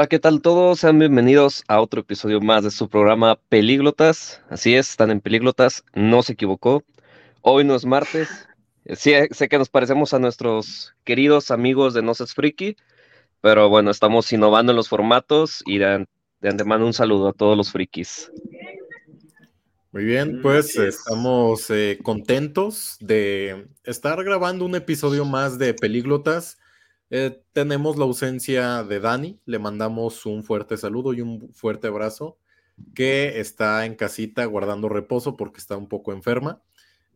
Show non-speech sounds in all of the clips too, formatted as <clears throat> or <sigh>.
Hola, ¿qué tal todos? Sean bienvenidos a otro episodio más de su programa Pelíglotas. Así es, están en Pelíglotas, no se equivocó. Hoy no es martes. Sí, sé que nos parecemos a nuestros queridos amigos de No Seas Friki, pero bueno, estamos innovando en los formatos y de, de antemano un saludo a todos los frikis. Muy bien, mm, pues estamos eh, contentos de estar grabando un episodio más de Pelíglotas. Eh, tenemos la ausencia de Dani, le mandamos un fuerte saludo y un fuerte abrazo, que está en casita guardando reposo porque está un poco enferma,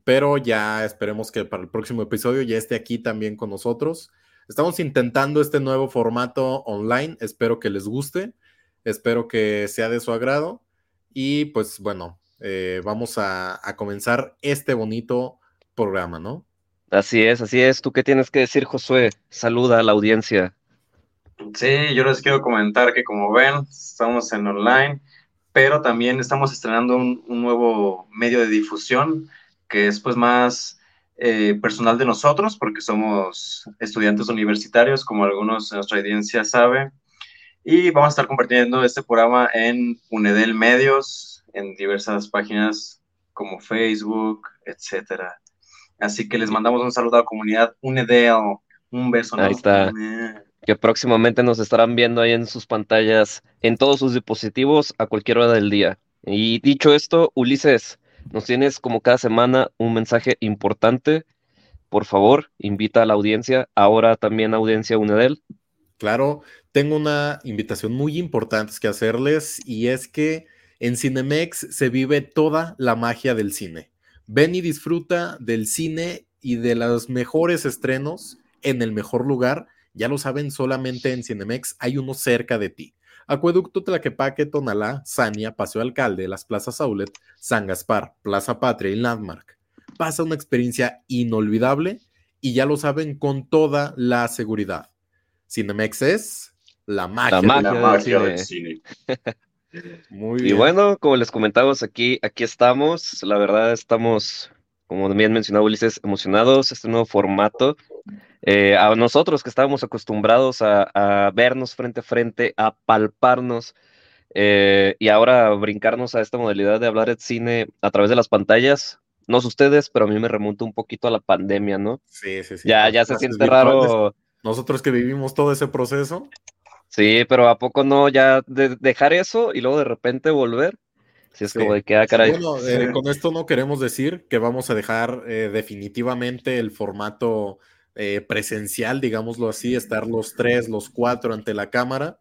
pero ya esperemos que para el próximo episodio ya esté aquí también con nosotros. Estamos intentando este nuevo formato online, espero que les guste, espero que sea de su agrado y pues bueno, eh, vamos a, comenzar este bonito programa, ¿no? Así es, así es. ¿Tú qué tienes que decir, Josué? Saluda a la audiencia. Sí, yo les quiero comentar que como ven, estamos en online, pero también estamos estrenando un, nuevo medio de difusión que es pues más eh, personal de nosotros, porque somos estudiantes universitarios, como algunos de nuestra audiencia sabe, y vamos a estar compartiendo este programa en Unedel Medios, en diversas páginas como Facebook, etcétera. Así que les mandamos un saludo a la comunidad UNEDEL, un beso. Ahí está. Que próximamente nos estarán viendo ahí en sus pantallas, en todos sus dispositivos, a cualquier hora del día. Y dicho esto, Ulises, nos tienes como cada semana un mensaje importante. Por favor, invita a la audiencia, ahora también audiencia UNEDEL. Claro, tengo una invitación muy importante que hacerles y es que en Cinemex se vive toda la magia del cine. Ven y disfruta del cine y de los mejores estrenos en el mejor lugar. Ya lo saben, solamente en Cinemex hay uno cerca de ti. Acueducto Tlaquepaque, Tonalá, Sania, Paseo Alcalde, las plazas Aulet, San Gaspar, Plaza Patria y Landmark. Pasa una experiencia inolvidable y ya lo saben con toda la seguridad. Cinemex es la magia, la magia, del cine. <laughs> Muy bien. Y bueno, como les comentamos aquí, aquí estamos. La verdad estamos, como bien mencionado Ulises, emocionados. Este nuevo formato. Eh, a nosotros que estábamos acostumbrados a, vernos frente a frente, a palparnos, eh, y ahora brincarnos a esta modalidad de hablar de cine a través de las pantallas. No sé ustedes, pero a mí me remonta un poquito a la pandemia, ¿no? Sí, sí, sí. Ya, ya se siente raro. Nosotros que vivimos todo ese proceso. Sí, pero ¿a poco no ya dejar eso y luego de repente volver? Si es como de que, ah, caray. Bueno, eh, <laughs> con esto no queremos decir que vamos a dejar eh, definitivamente el formato eh, presencial, digámoslo así, estar los tres, los cuatro ante la cámara.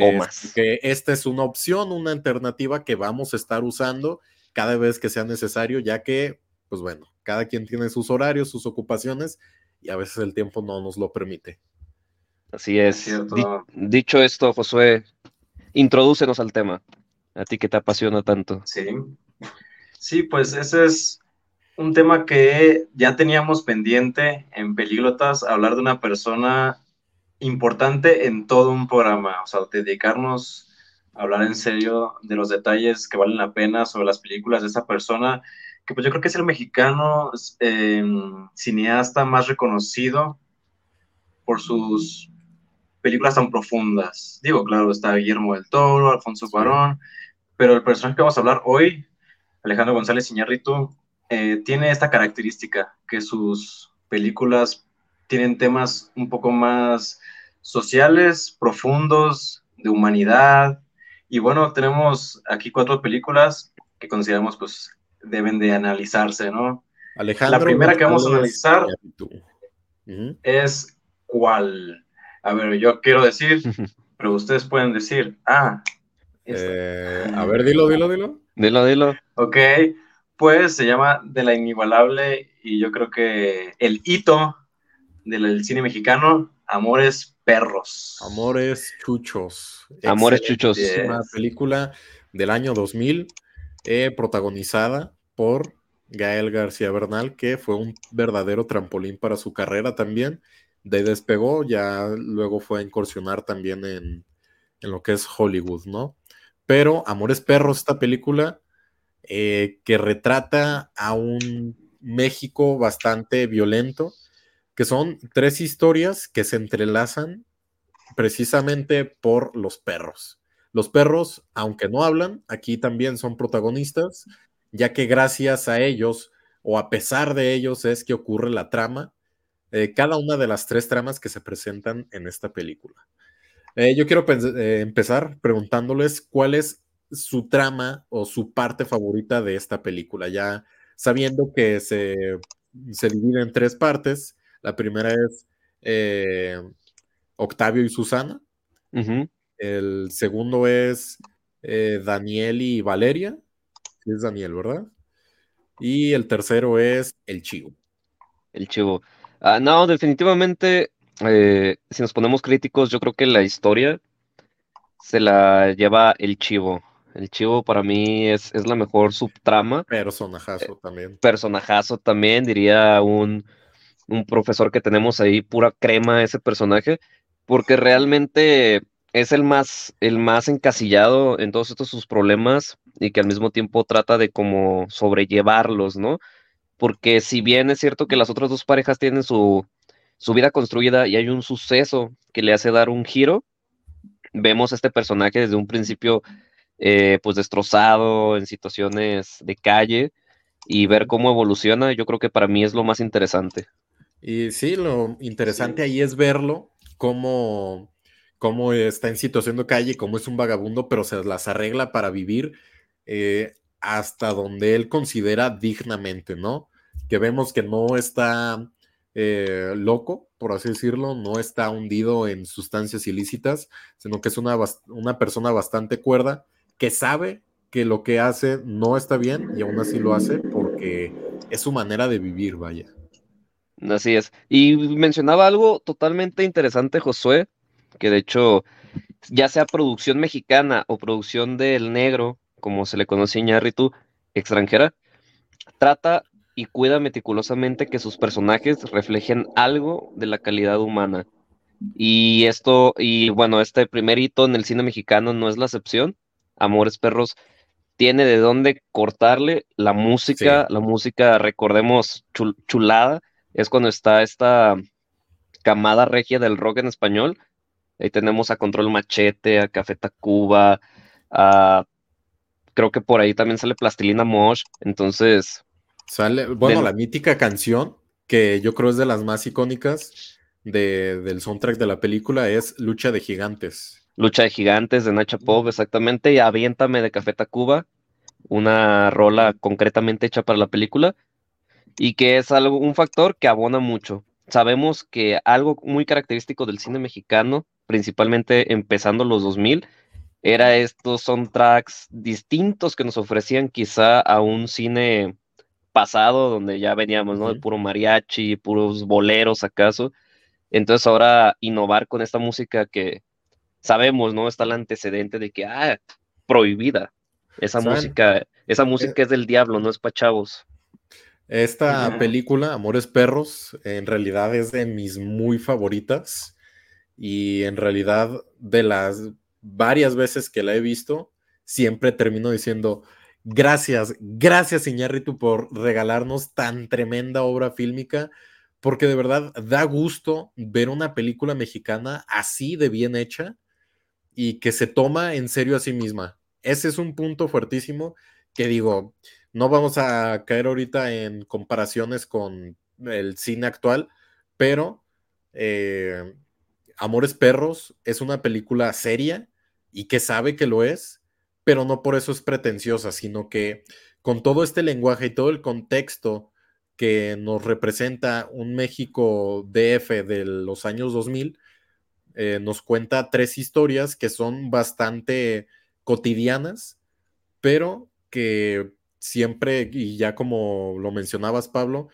o más. Que esta es una opción, una alternativa que vamos a estar usando cada vez que sea necesario, ya que, pues bueno, cada quien tiene sus horarios, sus ocupaciones y a veces el tiempo no nos lo permite. Así es. dicho esto, Josué, introdúcenos al tema. A ti que te apasiona tanto. Sí. Sí, pues ese es un tema que ya teníamos pendiente en Pelíglotas, hablar de una persona importante en todo un programa, o sea, dedicarnos a hablar en serio de los detalles que valen la pena sobre las películas de esa persona, que pues yo creo que es el mexicano em, cineasta más reconocido por sus películas tan profundas. Digo, claro, está Guillermo del Toro, Alfonso Cuarón, pero el personaje que vamos a hablar hoy, Alejandro González Iñárritu, eh, tiene esta característica, que sus películas tienen temas un poco más sociales, profundos, de humanidad. Y bueno, tenemos aquí cuatro películas que consideramos pues deben de analizarse, ¿no? Alejandro. La primera que vamos a analizar es ¿cuál? A ver, yo quiero decir, <laughs> pero ustedes pueden decir, ah. Eh, a ver, dilo, dilo, dilo. Dilo, dilo. Ok, pues se llama De la Inigualable y yo creo que el hito del cine mexicano, Amores Perros. Amores Chuchos. Amores Chuchos. Es una película del año 2000 eh, protagonizada por Gael García Bernal, que fue un verdadero trampolín para su carrera también de despegó, ya luego fue a incursionar también en, lo que es Hollywood, ¿no? Pero Amores Perros, esta película eh, que retrata a un México bastante violento, que son tres historias que se entrelazan precisamente por los perros. Los perros, aunque no hablan, aquí también son protagonistas, ya que gracias a ellos o a pesar de ellos es que ocurre la trama, eh, cada una de las tres tramas que se presentan en esta película. Eh, yo quiero eh, empezar preguntándoles cuál es su trama o su parte favorita de esta película, ya sabiendo que se, se divide en tres partes. La primera es Octavio y Susana. El segundo es Daniel y Valeria. es Daniel, ¿verdad? Y el tercero es el chivo. El chivo. Ah, no, definitivamente, eh, si nos ponemos críticos, yo creo que la historia se la lleva el chivo. El chivo para mí es, la mejor subtrama. Personajazo eh, también. Personajazo también, diría un, un profesor que tenemos ahí, pura crema ese personaje, porque realmente es el más, el más encasillado en todos estos sus problemas y que al mismo tiempo trata de como sobrellevarlos, ¿no? Porque si bien es cierto que las otras dos parejas tienen su, su vida construida y hay un suceso que le hace dar un giro, vemos a este personaje desde un principio eh, pues destrozado en situaciones de calle y ver cómo evoluciona, yo creo que para mí es lo más interesante. Y sí, lo interesante ahí es verlo, cómo, cómo está en situación de calle, cómo es un vagabundo, pero se las arregla para vivir eh, hasta donde él considera dignamente, ¿no? Que vemos que no está eh, loco, por así decirlo, no está hundido en sustancias ilícitas, sino que es una, una persona bastante cuerda que sabe que lo que hace no está bien y aún así lo hace porque es su manera de vivir, vaya. Así es. Y mencionaba algo totalmente interesante, Josué, que de hecho, ya sea producción mexicana o producción del negro, como se le conoce a Iñárritu, extranjera, trata y cuida meticulosamente que sus personajes reflejen algo de la calidad humana. Y esto, y bueno, este primer hito en el cine mexicano no es la excepción. Amores Perros tiene de dónde cortarle la música, la música, recordemos, chulada, es cuando está esta camada regia del rock en español. Ahí tenemos a Control Machete, a Café Tacuba, a creo que por ahí también sale Plastilina Mosh, entonces... Sale, bueno, la mítica canción, que yo creo es de las más icónicas del soundtrack de la película, es Lucha de Gigantes. Lucha de Gigantes de Nacha Pop, exactamente, y Aviéntame de Café Tacuba, una rola concretamente hecha para la película, y que es algo, un factor que abona mucho. Sabemos que algo muy característico del cine mexicano, principalmente empezando los 2000, era estos soundtracks distintos que nos ofrecían quizá a un cine pasado donde ya veníamos, ¿no? De puro mariachi, puros boleros acaso. Entonces ahora innovar con esta música que sabemos, ¿no? Está el antecedente de que, ah, prohibida. Esa música, esa eh, música es del diablo, no es para chavos. Esta película, Amores Perros, en realidad es de mis muy favoritas y en realidad de las varias veces que la he visto, siempre termino diciendo, gracias, gracias Iñárritu por regalarnos tan tremenda obra fílmica, porque de verdad da gusto ver una película mexicana así de bien hecha y que se toma en serio a sí misma. Ese es un punto fuertísimo que digo, no vamos a caer ahorita en comparaciones con el cine actual, pero eh, Amores Perros es una película seria y que sabe que lo es, pero no por eso es pretenciosa, sino que con todo este lenguaje y todo el contexto que nos representa un México DF de los años 2000, eh, nos cuenta tres historias que son bastante cotidianas, pero que siempre, y ya como lo mencionabas, Pablo,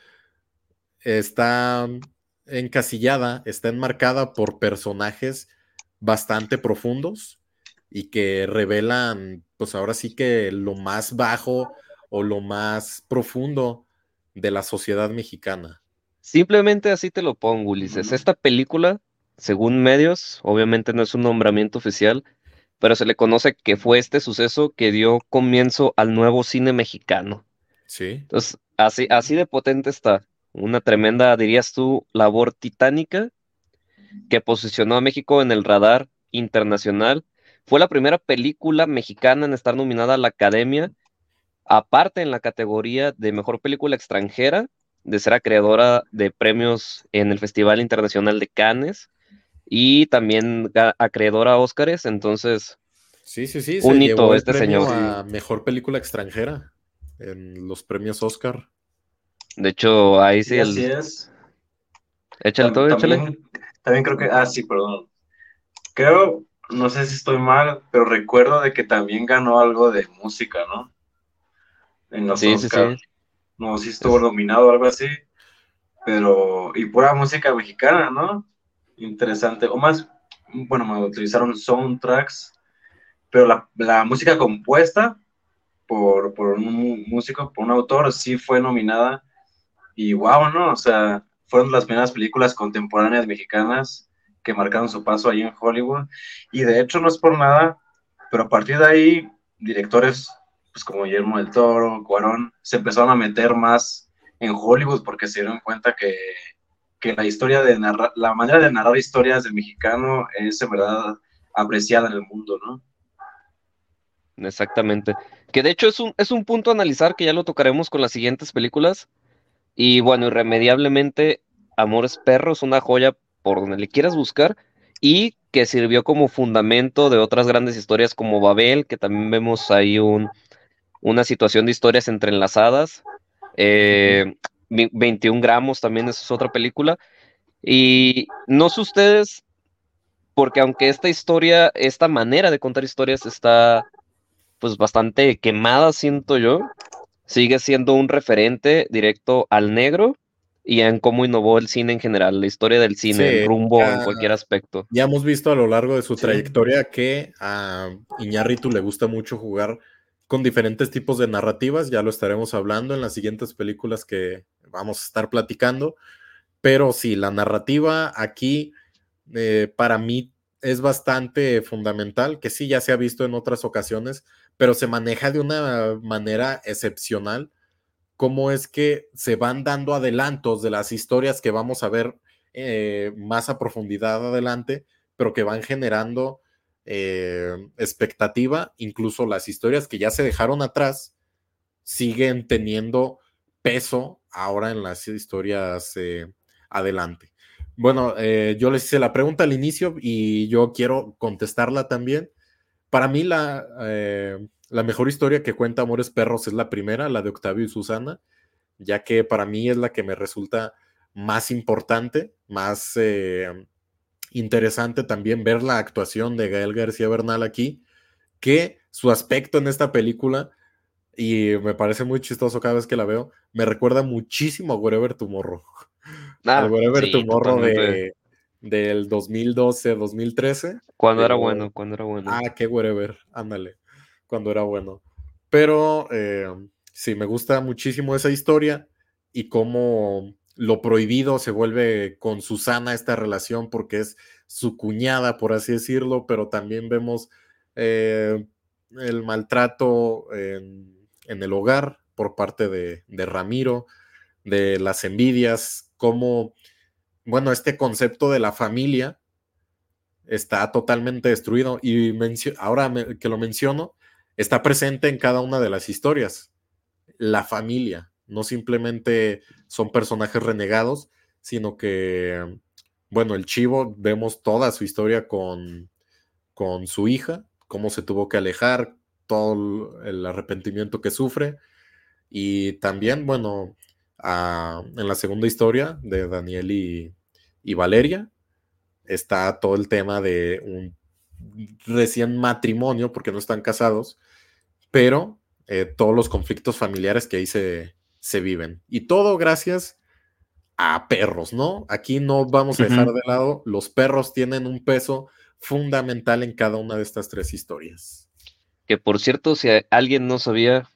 está encasillada, está enmarcada por personajes bastante profundos y que revelan, pues ahora sí que lo más bajo o lo más profundo de la sociedad mexicana. Simplemente así te lo pongo, Ulises. Esta película, según medios, obviamente no es un nombramiento oficial, pero se le conoce que fue este suceso que dio comienzo al nuevo cine mexicano. Sí. Entonces, así, así de potente está. Una tremenda, dirías tú, labor titánica que posicionó a México en el radar internacional. Fue la primera película mexicana en estar nominada a la Academia, aparte en la categoría de Mejor Película Extranjera, de ser acreedora de premios en el Festival Internacional de Cannes y también acreedora a Óscares, entonces... Sí, sí, sí. Un hito este señor. mejor película extranjera en los premios Oscar. De hecho, ahí sí. Así es. Échale todo, échale. También creo que. Ah, sí, perdón. Creo, no sé si estoy mal, pero recuerdo de que también ganó algo de música, ¿no? En los sí, Oscar. Sí, sí. No si estuvo nominado o algo así. Pero. Y pura música mexicana, ¿no? Interesante. O más, bueno, me utilizaron soundtracks. Pero la, la música compuesta por, por un músico, por un autor, sí fue nominada. Y wow, ¿no? O sea, fueron las primeras películas contemporáneas mexicanas que marcaron su paso ahí en Hollywood. Y de hecho no es por nada, pero a partir de ahí, directores pues como Guillermo del Toro, Cuarón, se empezaron a meter más en Hollywood porque se dieron cuenta que, que la historia de narrar, la manera de narrar historias del mexicano es en verdad apreciada en el mundo, ¿no? Exactamente. Que de hecho es un, es un punto a analizar que ya lo tocaremos con las siguientes películas. Y bueno, irremediablemente, Amores Perros, una joya por donde le quieras buscar. Y que sirvió como fundamento de otras grandes historias como Babel, que también vemos ahí un, una situación de historias entrelazadas. 21 eh, gramos también es otra película. Y no sé ustedes, porque aunque esta historia, esta manera de contar historias está pues bastante quemada, siento yo. Sigue siendo un referente directo al negro y en cómo innovó el cine en general, la historia del cine, el rumbo en cualquier aspecto. Ya hemos visto a lo largo de su trayectoria que a Iñárritu le gusta mucho jugar con diferentes tipos de narrativas, ya lo estaremos hablando en las siguientes películas que vamos a estar platicando, pero sí, la narrativa aquí eh, para mí es bastante fundamental, que sí ya se ha visto en otras ocasiones, pero se maneja de una manera excepcional, como es que se van dando adelantos de las historias que vamos a ver eh, más a profundidad adelante, pero que van generando eh, expectativa, incluso las historias que ya se dejaron atrás siguen teniendo peso ahora en las historias eh, adelante. Bueno, yo les hice la pregunta al inicio y yo quiero contestarla también. Para mí la, eh, la mejor historia que cuenta Amores Perros es la primera, la de Octavio y Susana, ya que para mí es la que me resulta más importante, más eh, interesante también ver la actuación de Gael García Bernal aquí, que su aspecto en esta película, y me parece muy chistoso cada vez que la veo, me recuerda muchísimo a Wherever Tomorrow. Ah, Wherever Tomorrow de, del 2012, 2013. Cuando era bueno, cuando era bueno. Ah, qué whatever, ándale, cuando era bueno. Pero eh, sí, me gusta muchísimo esa historia y cómo lo prohibido se vuelve con Susana esta relación porque es su cuñada, por así decirlo, pero también vemos eh, el maltrato en, el hogar por parte de, de Ramiro, de las envidias, cómo bueno, este concepto de la familia está totalmente destruido y ahora que lo menciono, está presente en cada una de las historias. La familia, no simplemente son personajes renegados, sino que, bueno, el chivo, vemos toda su historia con, con su hija, cómo se tuvo que alejar, todo el arrepentimiento que sufre. Y también, bueno, en la segunda historia de Daniel y, Valeria está todo el tema de un recién matrimonio, porque no están casados, pero eh, todos los conflictos familiares que ahí se, se, viven. Y todo gracias a perros, ¿no? Aquí no vamos a dejar de lado, los perros tienen un peso fundamental en cada una de estas tres historias. Que por cierto, si alguien no sabía,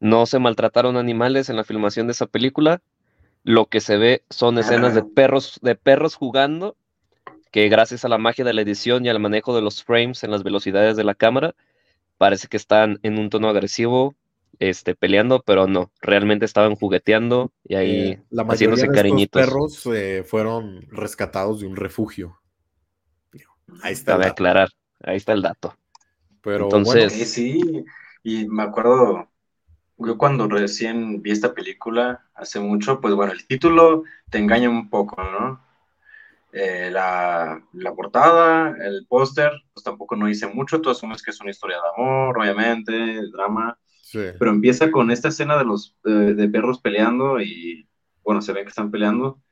no se maltrataron animales en la filmación de esa película. Lo que se ve son escenas de perros, de perros jugando, que gracias a la magia de la edición y al manejo de los frames en las velocidades de la cámara, parece que están en un tono agresivo este, peleando, pero no, realmente estaban jugueteando y ahí eh, la haciéndose cariñitos. Los perros eh, fueron rescatados de un refugio. Ahí está. Cabe aclarar, ahí está el dato. Pero Entonces, sí, sí, y me acuerdo, yo cuando recién vi esta película hace mucho, pues bueno, el título te engaña un poco, ¿no? Eh, la, la, portada, el póster, pues tampoco no dice mucho, tú asumes que es una historia de amor, obviamente, drama, pero empieza con esta escena de los de, perros peleando y, bueno, se ve que están peleando,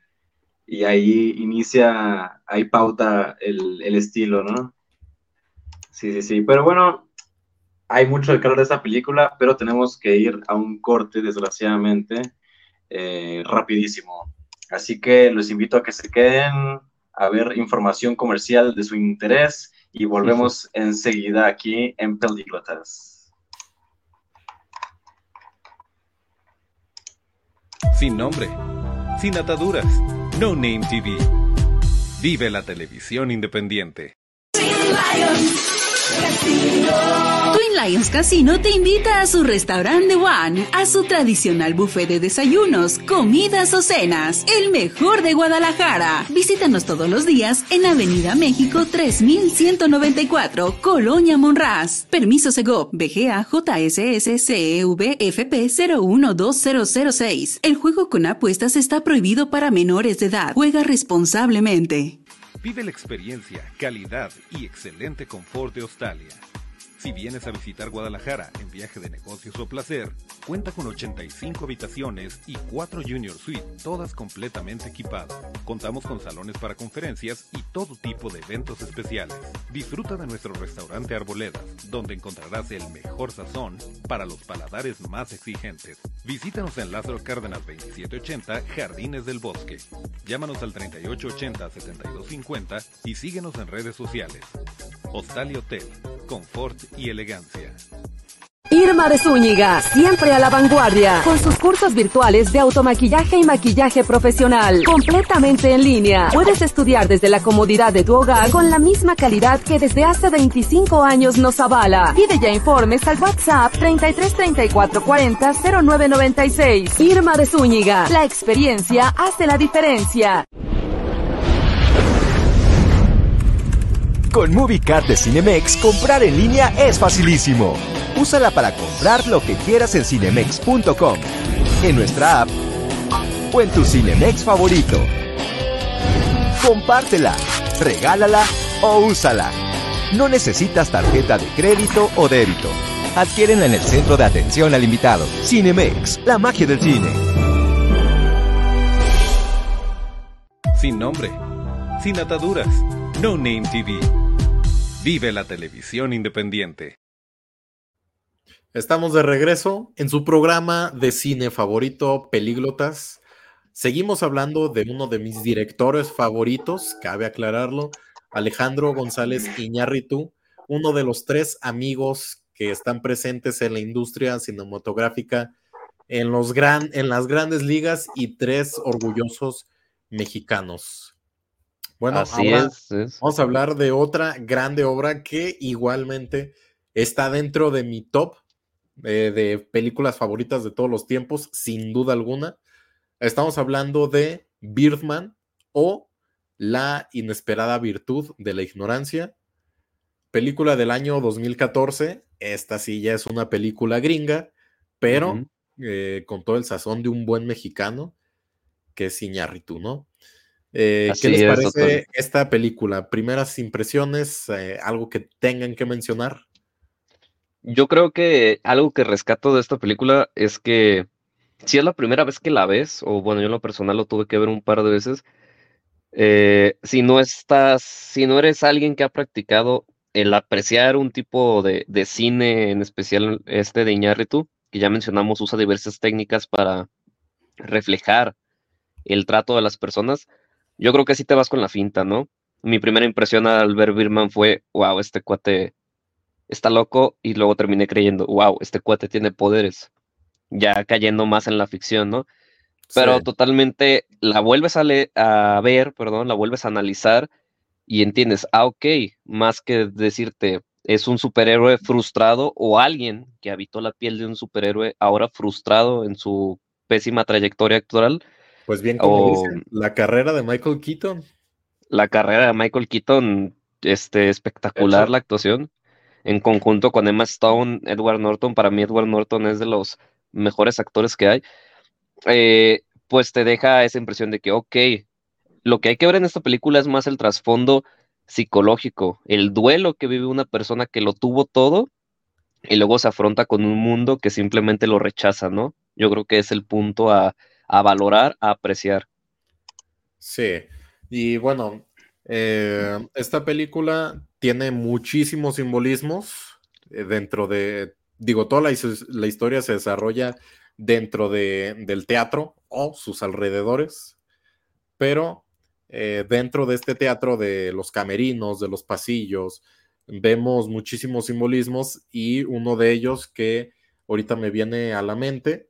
y ahí inicia, ahí pauta el, el estilo, ¿no? Sí, sí, sí, pero bueno, hay mucho de calor de esta película, pero tenemos que ir a un corte, desgraciadamente, eh, rapidísimo. Así que los invito a que se queden a ver información comercial de su interés y volvemos enseguida aquí en Películas. Sin nombre, sin ataduras, No Name TV. Vive la televisión independiente. Lions Casino te invita a su restaurante One, a su tradicional buffet de desayunos, comidas o cenas, el mejor de Guadalajara. Visítanos todos los días en Avenida México 3194, Colonia Monraz. Permiso Segov, BGA JSS CEV FP 012006. El juego con apuestas está prohibido para menores de edad. Juega responsablemente. Vive la experiencia, calidad y excelente confort de Australia. Si vienes a visitar Guadalajara en viaje de negocios o placer, cuenta con 85 habitaciones y 4 Junior Suite, todas completamente equipadas. Contamos con salones para conferencias y todo tipo de eventos especiales. Disfruta de nuestro restaurante Arboledas, donde encontrarás el mejor sazón para los paladares más exigentes. Visítanos en Lázaro Cárdenas 2780, Jardines del Bosque. Llámanos al 3880-7250 y síguenos en redes sociales. Hostal y Hotel, confort y elegancia. Irma de Zúñiga, siempre a la vanguardia, con sus cursos virtuales de automaquillaje y maquillaje profesional, completamente en línea. Puedes estudiar desde la comodidad de tu hogar con la misma calidad que desde hace 25 años nos avala. Pide ya informes al WhatsApp 33 34 40 0996. Irma de Zúñiga, la experiencia hace la diferencia. Con MovieCard de Cinemex, comprar en línea es facilísimo. Úsala para comprar lo que quieras en cinemex.com, en nuestra app o en tu Cinemex favorito. Compártela, regálala o úsala. No necesitas tarjeta de crédito o débito. Adquiérenla en el centro de atención al invitado. Cinemex, la magia del cine. Sin nombre, sin ataduras, No Name TV. Vive la televisión independiente. Estamos de regreso en su programa de cine favorito, Pelíglotas. Seguimos hablando de uno de mis directores favoritos, cabe aclararlo, Alejandro González Iñárritu, uno de los tres amigos que están presentes en la industria cinematográfica en, los gran, en las grandes ligas y tres orgullosos mexicanos. Bueno, vamos a hablar de otra grande obra que igualmente está dentro de mi top eh, de películas favoritas de todos los tiempos, sin duda alguna. Estamos hablando de Birdman o La inesperada virtud de la ignorancia, película del año 2014. Esta sí ya es una película gringa, pero eh, con todo el sazón de un buen mexicano, que es Iñárritu, ¿no? Eh, ¿Qué les parece esta película? Primeras impresiones, eh, algo que tengan que mencionar. Yo creo que algo que rescato de esta película es que si es la primera vez que la ves, o bueno, yo en lo personal lo tuve que ver un par de veces, eh, si no estás, si no eres alguien que ha practicado el apreciar un tipo de, de cine, en especial este de Iñárritu, que ya mencionamos, usa diversas técnicas para reflejar el trato de las personas, yo creo que así te vas con la finta, ¿no? Mi primera impresión al ver Birman fue, wow, este cuate está loco, y luego terminé creyendo, wow, este cuate tiene poderes, ya cayendo más en la ficción, ¿no? Pero totalmente la vuelves a, a ver, perdón, la vuelves a analizar y entiendes, ah, ok, más que decirte, es un superhéroe frustrado o alguien que habitó la piel de un superhéroe ahora frustrado en su pésima trayectoria actual. Pues bien, como dicen, la carrera de Michael Keaton. La carrera de Michael Keaton, este, espectacular la actuación. En conjunto con Emma Stone, Edward Norton, para mí Edward Norton es de los mejores actores que hay. Eh, pues te deja esa impresión de que, ok, lo que hay que ver en esta película es más el trasfondo psicológico, el duelo que vive una persona que lo tuvo todo y luego se afronta con un mundo que simplemente lo rechaza, ¿no? Yo creo que es el punto a, valorar, a apreciar. Sí, y bueno, eh, esta película tiene muchísimos simbolismos eh, dentro de, digo, toda la, historia se desarrolla dentro de, del teatro o sus alrededores, pero eh, dentro de este teatro de los camerinos, de los pasillos, vemos muchísimos simbolismos y uno de ellos que ahorita me viene a la mente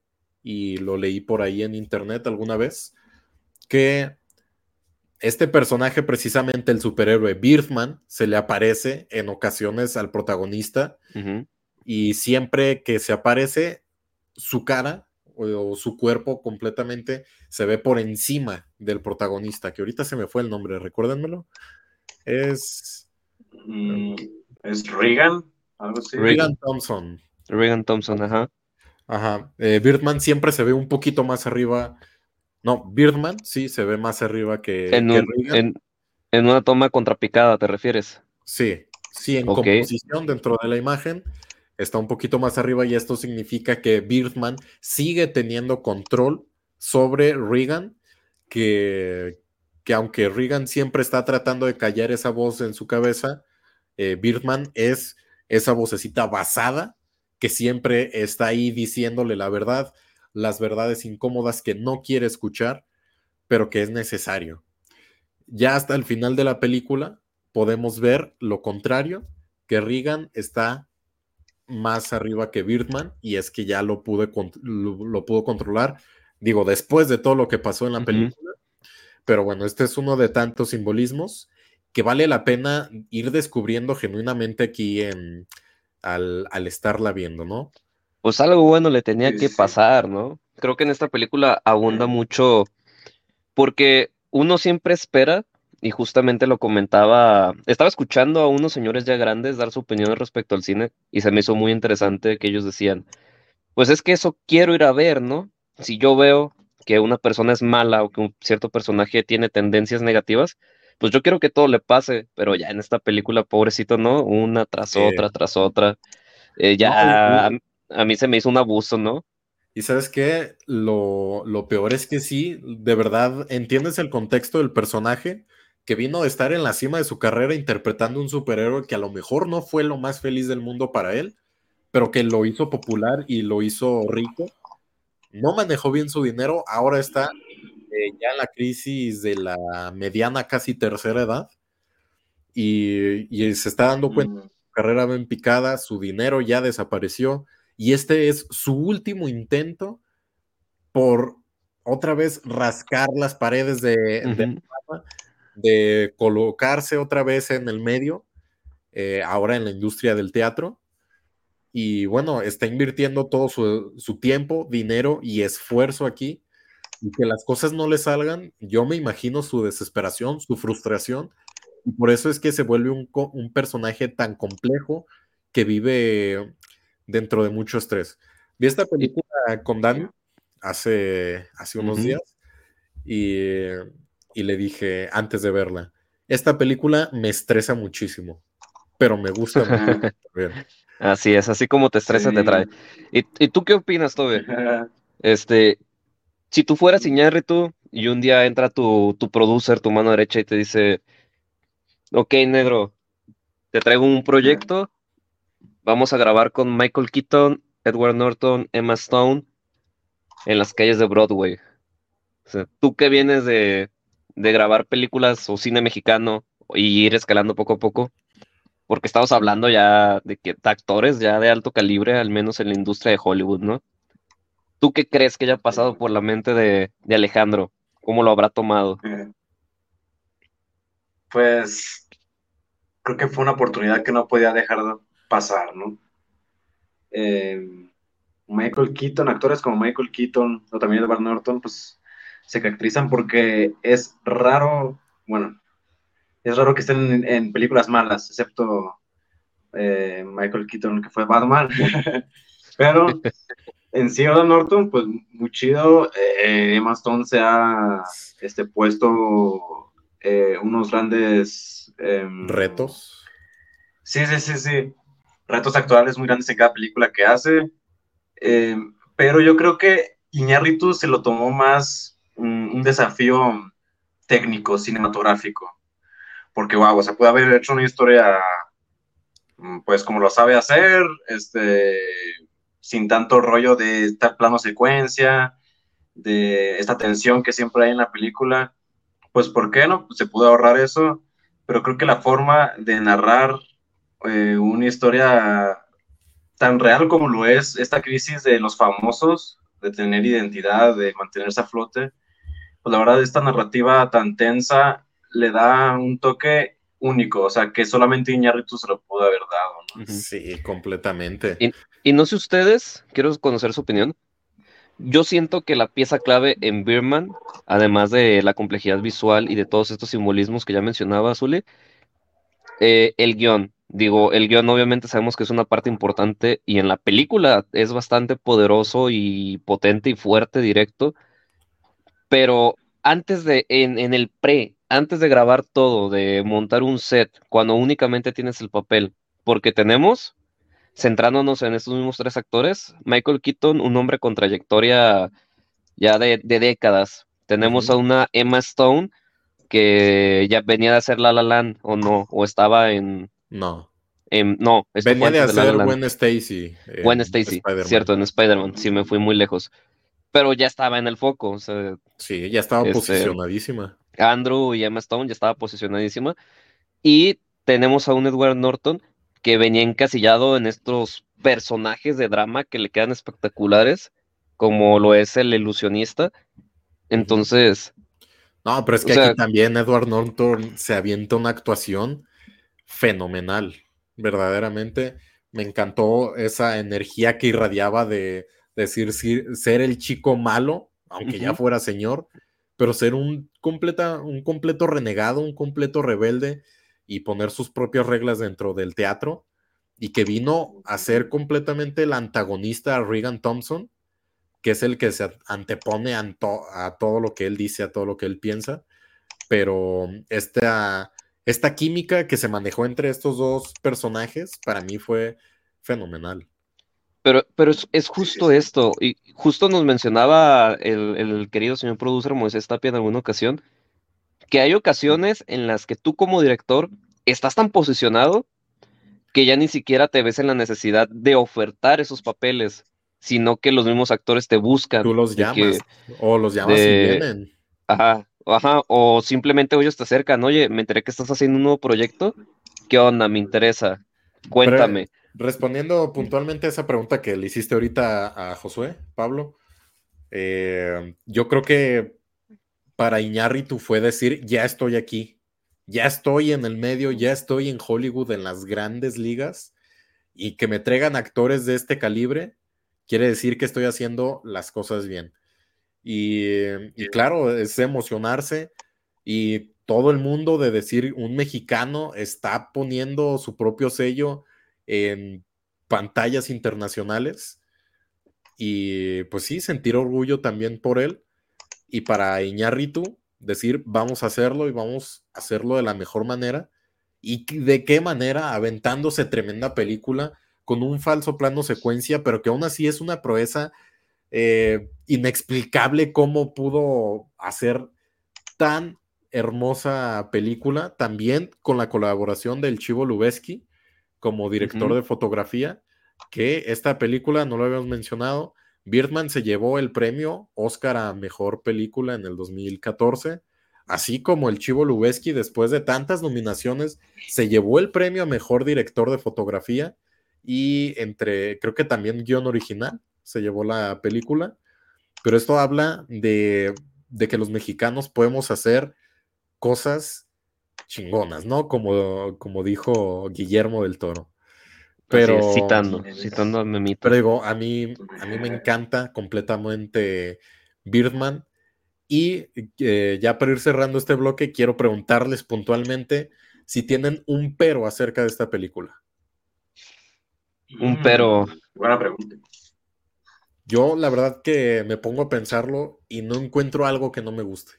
y lo leí por ahí en internet alguna vez, que este personaje, precisamente el superhéroe Birdman, se le aparece en ocasiones al protagonista y siempre que se aparece, su cara o, su cuerpo completamente se ve por encima del protagonista, que ahorita se me fue el nombre, recuérdenmelo. Es. Mm, es Regan, algo así. Regan Thompson. Regan Thompson, ajá. Ajá. Eh, Birdman siempre se ve un poquito más arriba. No, Birdman sí se ve más arriba que, en, en, una toma contrapicada, ¿te refieres? Sí, sí, en composición dentro de la imagen está un poquito más arriba y esto significa que Birdman sigue teniendo control sobre Regan, que, que aunque Regan siempre está tratando de callar esa voz en su cabeza, eh, Birdman es esa vocecita basada que siempre está ahí diciéndole la verdad, las verdades incómodas que no quiere escuchar, pero que es necesario. Ya hasta el final de la película podemos ver lo contrario, que Regan está más arriba que Birdman y es que ya lo, pude, lo, pudo controlar, digo, después de todo lo que pasó en la película. Pero bueno, este es uno de tantos simbolismos que vale la pena ir descubriendo genuinamente aquí en, al, al estarla viendo, ¿no? Pues algo bueno le tenía que pasar, ¿no? Creo que en esta película abunda mucho porque uno siempre espera y justamente lo comentaba, estaba escuchando a unos señores ya grandes dar su opinión respecto al cine y se me hizo muy interesante que ellos decían, pues es que eso quiero ir a ver, ¿no? Si yo veo que una persona es mala o que un cierto personaje tiene tendencias negativas, pues yo quiero que todo le pase, pero ya en esta película, pobrecito, ¿no? Una tras otra, tras otra. Eh, ya a, mí se me hizo un abuso, ¿no? Y sabes qué, lo, lo peor es que sí, de verdad, entiendes el contexto del personaje, que vino de estar en la cima de su carrera interpretando un superhéroe que a lo mejor no fue lo más feliz del mundo para él, pero que lo hizo popular y lo hizo rico. No manejó bien su dinero, ahora está eh, ya en la crisis de la mediana, casi tercera edad, y, y se está dando cuenta que su carrera va en picada, su dinero ya desapareció, y este es su último intento por otra vez rascar las paredes de, de de colocarse otra vez en el medio, eh, ahora en la industria del teatro. Y bueno, está invirtiendo todo su, tiempo, dinero y esfuerzo aquí. Y que las cosas no le salgan, yo me imagino su desesperación, su frustración. Y por eso es que se vuelve un, un personaje tan complejo que vive dentro de mucho estrés. Vi esta película con Dani hace, hace unos días y y le dije antes de verla, esta película me estresa muchísimo, pero me gusta mucho. <laughs> Así es, así como te estresa, te trae. ¿Y, tú qué opinas, Tobe? <laughs> Este, si tú fueras Iñárritu y un día entra tu, tu producer, tu mano derecha, y te dice, ok, negro, te traigo un proyecto, vamos a grabar con Michael Keaton, Edward Norton, Emma Stone en las calles de Broadway. O sea, tú que vienes de, de grabar películas o cine mexicano y ir escalando poco a poco, porque estamos hablando ya de que actores ya de alto calibre, al menos en la industria de Hollywood, ¿no? ¿Tú qué crees que haya pasado por la mente de, Alejandro? ¿Cómo lo habrá tomado? Pues creo que fue una oportunidad que no podía dejar pasar, ¿no? Eh, Michael Keaton, actores como Michael Keaton o también Edward Norton, pues se caracterizan porque es raro, bueno, es raro que estén en, películas malas, excepto eh, Michael Keaton, que fue Batman. <laughs> Pero en sí, Edward Norton, pues muy chido. Eh, Emma Stone se ha este, puesto eh, unos grandes em, retos. Sí, sí, sí, sí. Retos actuales muy grandes en cada película que hace. Em, pero yo creo que Iñárritu se lo tomó más un desafío técnico, cinematográfico. Porque, wow, o sea, puede haber hecho una historia, mm, pues como lo sabe hacer, este, sin tanto rollo de estar plano secuencia, de esta tensión que siempre hay en la película. Pues, ¿por qué no? Pues, se pudo ahorrar eso, pero creo que la forma de narrar eh, una historia tan real como lo es esta crisis de los famosos, de tener identidad, de mantenerse a flote, pues la verdad esta narrativa tan tensa le da un toque único, o sea, que solamente Iñárritu se lo pudo haber dado, Sí, completamente. Y, no sé ustedes, quiero conocer su opinión. Yo siento que la pieza clave en Birman, además de la complejidad visual y de todos estos simbolismos que ya mencionaba Azule, eh, el guion. Digo, el guion obviamente sabemos que es una parte importante y en la película es bastante poderoso y potente y fuerte, directo pero antes de, en, en el pre, antes de grabar todo, de montar un set, cuando únicamente tienes el papel, porque tenemos, centrándonos en estos mismos tres actores, Michael Keaton, un hombre con trayectoria ya de, décadas. Tenemos a una Emma Stone que ya venía de hacer La La Land o no, o estaba en... No. En, no, venía de hacer Gwen Stacy. Gwen Stacy, cierto, en Spider-Man, sí me fui muy lejos pero ya estaba en el foco. O sea, sí, ya estaba este, posicionadísima. Andrew y Emma Stone ya estaba posicionadísima. Y tenemos a un Edward Norton que venía encasillado en estos personajes de drama que le quedan espectaculares, como lo es el ilusionista. Entonces. No, pero es que aquí también Edward Norton se avienta una actuación fenomenal. Verdaderamente me encantó esa energía que irradiaba de, decir, ser el chico malo, aunque ya fuera señor, pero ser un, completa, un completo renegado, un completo rebelde y poner sus propias reglas dentro del teatro y que vino a ser completamente el antagonista a Regan Thompson, que es el que se antepone a, a, todo lo que él dice, a todo lo que él piensa, pero esta, esta química que se manejó entre estos dos personajes para mí fue fenomenal. Pero, pero es, justo esto, y justo nos mencionaba el, querido señor producer Moisés Tapia en alguna ocasión, que hay ocasiones en las que tú como director estás tan posicionado que ya ni siquiera te ves en la necesidad de ofertar esos papeles, sino que los mismos actores te buscan. Tú los llamas, o los llamas y vienen. Ajá, ajá, o simplemente ellos te acercan, oye, me enteré que estás haciendo un nuevo proyecto, ¿qué onda? Me interesa, cuéntame. Respondiendo puntualmente a esa pregunta que le hiciste ahorita a Josué, Pablo, eh, yo creo que para Iñárritu fue decir, ya estoy aquí, ya estoy en el medio, ya estoy en Hollywood, en las grandes ligas, y que me traigan actores de este calibre, quiere decir que estoy haciendo las cosas bien. Y, y claro, es emocionarse y todo el mundo de decir, un mexicano está poniendo su propio sello en pantallas internacionales. Y pues sí, sentir orgullo también por él. Y para Iñárritu, decir, vamos a hacerlo y vamos a hacerlo de la mejor manera. ¿Y de qué manera? Aventándose tremenda película con un falso plano secuencia, pero que aún así es una proeza eh, inexplicable cómo pudo hacer tan hermosa película, también con la colaboración del Chivo Lubeski, como director de fotografía, que esta película, no lo habíamos mencionado, Birdman se llevó el premio Oscar a Mejor Película en el 2014, así como el Chivo Lubeski, después de tantas nominaciones, se llevó el premio a Mejor Director de Fotografía y entre, creo que también guion original, se llevó la película, pero esto habla de, de que los mexicanos podemos hacer cosas chingonas, ¿no? Como, como dijo Guillermo del Toro. Pero, citando, citando a Memito. Pero digo, a mí, a mí me encanta completamente Birdman. Y eh, ya para ir cerrando este bloque, quiero preguntarles puntualmente si tienen un pero acerca de esta película. Un pero. Mm, buena pregunta. Yo, la verdad, que me pongo a pensarlo y no encuentro algo que no me guste.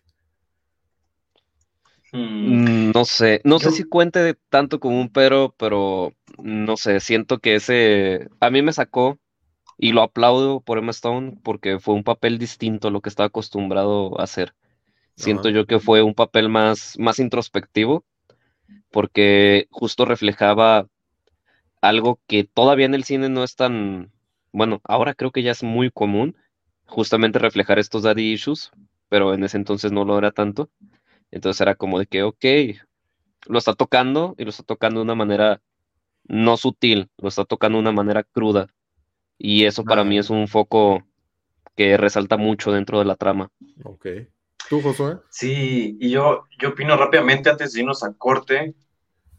Mm, no sé, no sé si cuente tanto como un pero, pero no sé, siento que ese a mí me sacó y lo aplaudo por Emma Stone porque fue un papel distinto a lo que estaba acostumbrado a hacer. Siento yo que fue un papel más, más introspectivo porque justo reflejaba algo que todavía en el cine no es tan, bueno, ahora creo que ya es muy común justamente reflejar estos daddy issues, pero en ese entonces no lo era tanto. Entonces era como de que, ok, lo está tocando y lo está tocando de una manera no sutil, lo está tocando de una manera cruda. Y eso para mí es un foco que resalta mucho dentro de la trama. Ok. ¿Tú, Josué? Sí, y yo, yo opino rápidamente antes de irnos a corte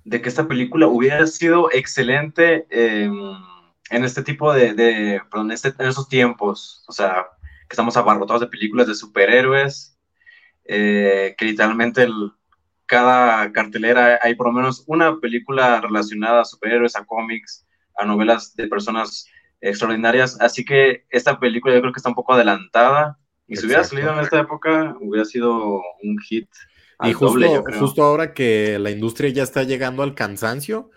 de que esta película hubiera sido excelente en este tipo de, de perdón, este, en esos tiempos, o sea, que estamos abarrotados de películas de superhéroes, eh, que literalmente el, cada cartelera hay por lo menos una película relacionada a superhéroes, a cómics, a novelas de personas extraordinarias. Así que esta película yo creo que está un poco adelantada. Y si hubiera salido en esta época, hubiera sido un hit. Y justo, justo ahora que la industria ya está llegando al cansancio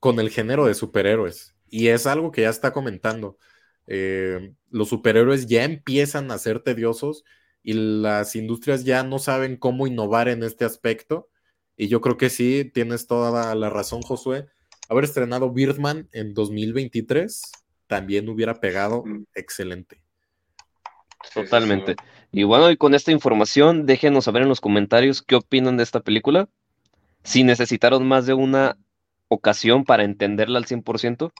con el género de superhéroes. Y es algo que ya está comentando. Eh, los superhéroes ya empiezan a ser tediosos y las industrias ya no saben cómo innovar en este aspecto. Y yo creo que sí, tienes toda la razón, Josué. Haber estrenado Birdman en 2023 también hubiera pegado excelente. Totalmente. Y bueno, y con esta información, déjenos saber en los comentarios qué opinan de esta película. Si necesitaron más de una ocasión para entenderla al 100%,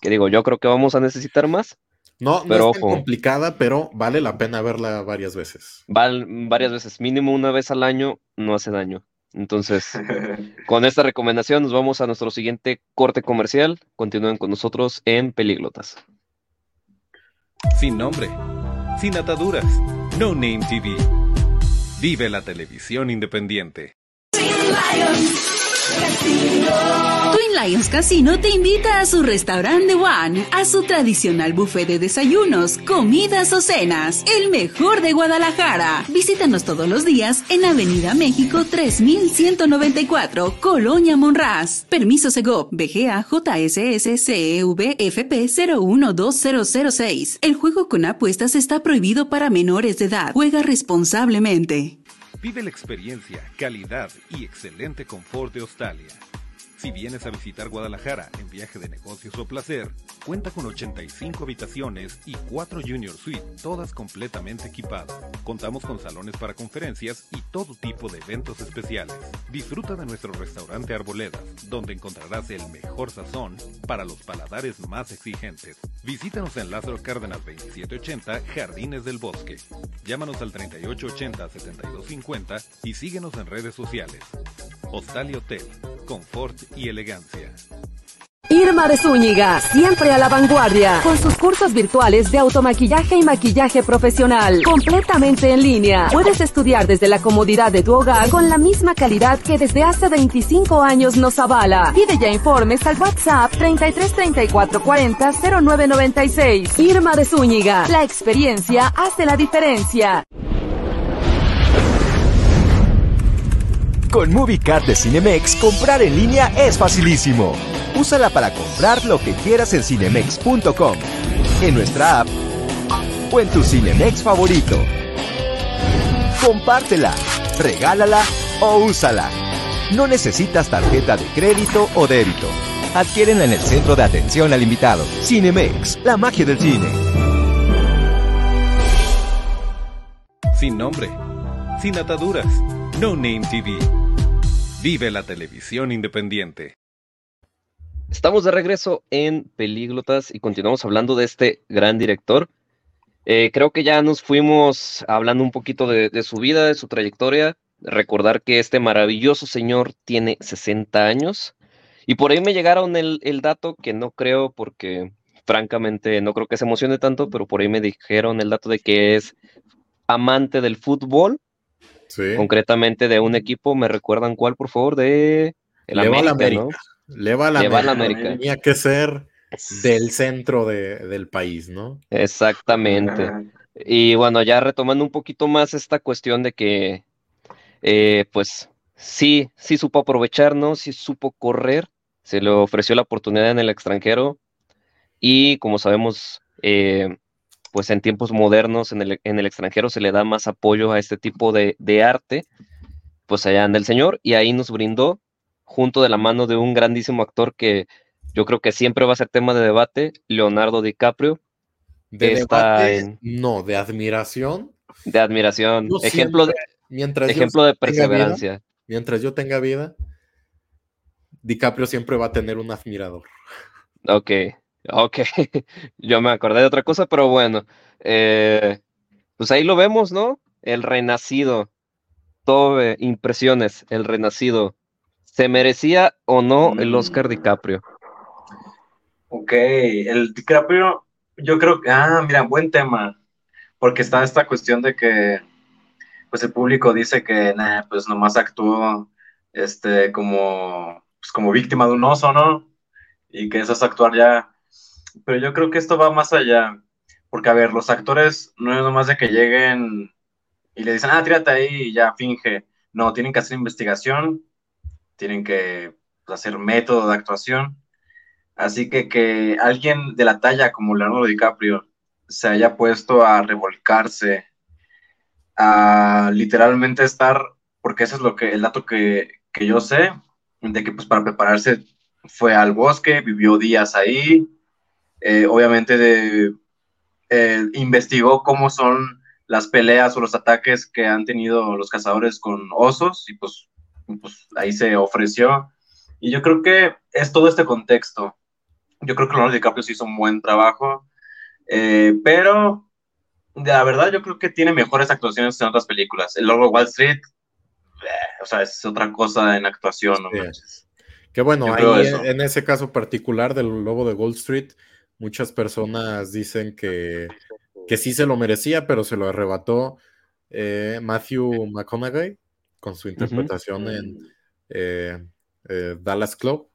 que digo, yo creo que vamos a necesitar más. No, no es tan complicada, pero vale la pena verla varias veces. Val, varias veces, mínimo una vez al año, no hace daño. Entonces, <laughs> con esta recomendación nos vamos a nuestro siguiente corte comercial. Continúen con nosotros en Peliglotas. Sin nombre, sin ataduras, No Name TV. Vive la televisión independiente. Lions Casino te invita a su restaurante One, a su tradicional buffet de desayunos, comidas o cenas, el mejor de Guadalajara. Visítanos todos los días en Avenida México 3194, Colonia Monraz. Permiso Segov, BGA JSS CEV FP 012006. El juego con apuestas está prohibido para menores de edad. Juega responsablemente. Vive la experiencia, calidad y excelente confort de Australia. Si vienes a visitar Guadalajara en viaje de negocios o placer, cuenta con 85 habitaciones y 4 Junior Suite, todas completamente equipadas. Contamos con salones para conferencias y todo tipo de eventos especiales. Disfruta de nuestro restaurante Arboledas, donde encontrarás el mejor sazón para los paladares más exigentes. Visítanos en Lázaro Cárdenas 2780, Jardines del Bosque. Llámanos al 3880-7250 y síguenos en redes sociales. Hostal y Hotel, confort y elegancia. Irma de Zúñiga, siempre a la vanguardia, con sus cursos virtuales de automaquillaje y maquillaje profesional, completamente en línea. Puedes estudiar desde la comodidad de tu hogar con la misma calidad que desde hace 25 años nos avala. Pide ya informes al WhatsApp 33 34 40 0996. Irma de Zúñiga, la experiencia hace la diferencia. Con MovieCard de Cinemex, comprar en línea es facilísimo. Úsala para comprar lo que quieras en cinemex.com, en nuestra app o en tu Cinemex favorito. Compártela, regálala o úsala. No necesitas tarjeta de crédito o débito. Adquiérenla en el centro de atención al invitado. Cinemex, la magia del cine. Sin nombre, sin ataduras, No Name TV. Vive la televisión independiente. Estamos de regreso en Pelíglotas y continuamos hablando de este gran director. Eh, creo que ya nos fuimos hablando un poquito de, su vida, de su trayectoria. recordar que este maravilloso señor tiene 60 años. Y por ahí me llegaron el, dato que no creo porque francamente no creo que se emocione tanto, pero por ahí me dijeron el dato de que es amante del fútbol, concretamente de un equipo, ¿me recuerdan cuál, por favor? De el América, América, ¿no? Le va la América. Tenía que ser del centro del país, ¿no? Exactamente. Y bueno, ya retomando un poquito más esta cuestión de que, eh, pues sí, sí supo aprovechar, ¿no? Sí supo correr, se le ofreció la oportunidad en el extranjero y como sabemos, eh, pues en tiempos modernos en el, en el, extranjero se le da más apoyo a este tipo de, de arte, pues allá anda el señor y ahí nos brindó junto de la mano de un grandísimo actor que yo creo que siempre va a ser tema de debate, Leonardo DiCaprio. De debate, no, de admiración. De admiración. ejemplo de, mientras ejemplo de perseverancia. mientras yo tenga vida, DiCaprio siempre va a tener un admirador. Ok, ok. <laughs> yo me acordé de otra cosa, pero bueno. Eh, pues ahí lo vemos, ¿no? El renacido. Todo impresiones, el renacido. ¿Se merecía o no el Oscar mm. DiCaprio? Ok, el DiCaprio, yo creo que, ah, mira, buen tema, porque está esta cuestión de que, pues el público dice que, nah, pues nomás actuó, este, como, pues como víctima de un oso, ¿no? Y que eso es actuar ya, pero yo creo que esto va más allá, porque a ver, los actores no es nomás de que lleguen y le dicen, ah, tírate ahí y ya finge, no, tienen que hacer investigación, tienen que pues, hacer método de actuación, Así que que alguien de la talla como Leonardo DiCaprio se haya puesto a revolcarse, a literalmente estar, porque eso es lo que, el dato que, yo sé, de que pues para prepararse fue al bosque, vivió días ahí, eh, obviamente de, eh, investigó cómo son las peleas o los ataques que han tenido los cazadores con osos y pues, pues ahí se ofreció. Y yo creo que es todo este contexto yo creo que Leonardo DiCaprio sí hizo un buen trabajo, eh, pero la verdad yo creo que tiene mejores actuaciones en otras películas. El Lobo Wall Street, eh, o sea, es otra cosa en actuación. ¿no? Que bueno, ahí en, ese caso particular del Lobo de Wall Street, muchas personas dicen que, que sí se lo merecía, pero se lo arrebató eh, Matthew McConaughey con su interpretación en Dallas Club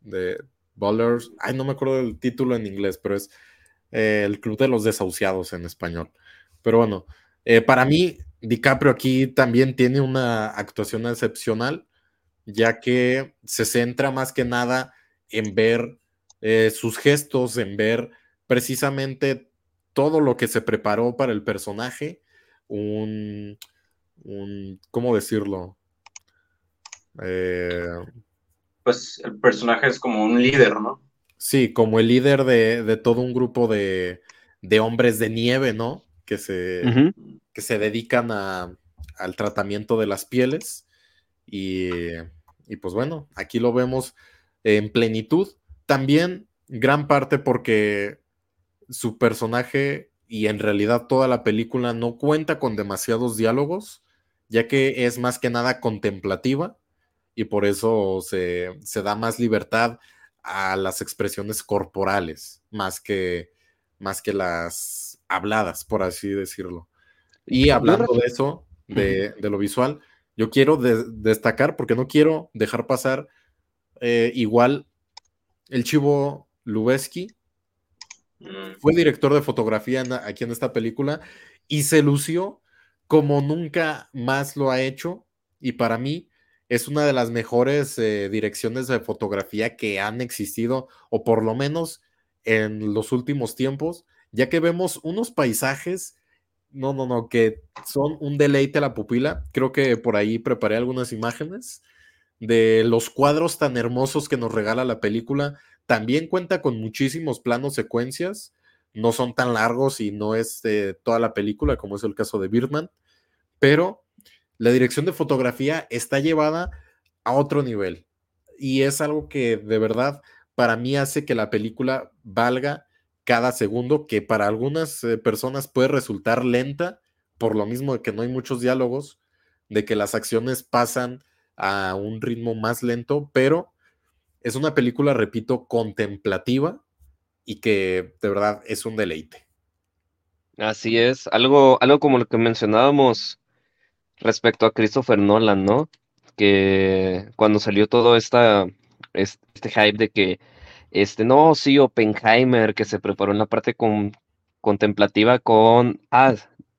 de Ballers, ay, no me acuerdo del título en inglés, pero es eh, el Club de los Desahuciados en español. Pero bueno, eh, para mí, DiCaprio aquí también tiene una actuación excepcional, ya que se centra más que nada en ver eh, sus gestos, en ver precisamente todo lo que se preparó para el personaje, un, un ¿cómo decirlo? pues el personaje es como un líder, ¿no? Sí, como el líder de, todo un grupo de, hombres de nieve, ¿no? Que se, que se dedican al tratamiento de las pieles. Y, y, pues bueno, aquí lo vemos en plenitud. También gran parte porque su personaje y en realidad toda la película no cuenta con demasiados diálogos, ya que es más que nada contemplativa y por eso se, da más libertad a las expresiones corporales, más que, más que las habladas, por así decirlo. Y hablando de eso, de, lo visual, yo quiero destacar, porque no quiero dejar pasar eh, igual el chivo Lubeski, mm. fue director de fotografía aquí en esta película y se lució como nunca más lo ha hecho. Y para mí, es una de las mejores eh, direcciones de fotografía que han existido, o por lo menos en los últimos tiempos, ya que vemos unos paisajes, no, no, no, que son un deleite a la pupila. Creo que por ahí preparé algunas imágenes de los cuadros tan hermosos que nos regala la película. También cuenta con muchísimos planos secuencias, no son tan largos y no es toda la película, como es el caso de Birdman, pero la dirección de fotografía está llevada a otro nivel. Y es algo que de verdad para mí hace que la película valga cada segundo, que para algunas eh, personas puede resultar lenta, por lo mismo de que no hay muchos diálogos, de que las acciones pasan a un ritmo más lento, pero es una película, repito, contemplativa y que de verdad es un deleite. Así es, algo, algo como lo que mencionábamos respecto a Christopher Nolan, ¿no? Que cuando salió todo esta, este hype de que, este, no, sí, Oppenheimer, que se preparó en la parte con, contemplativa con, ah,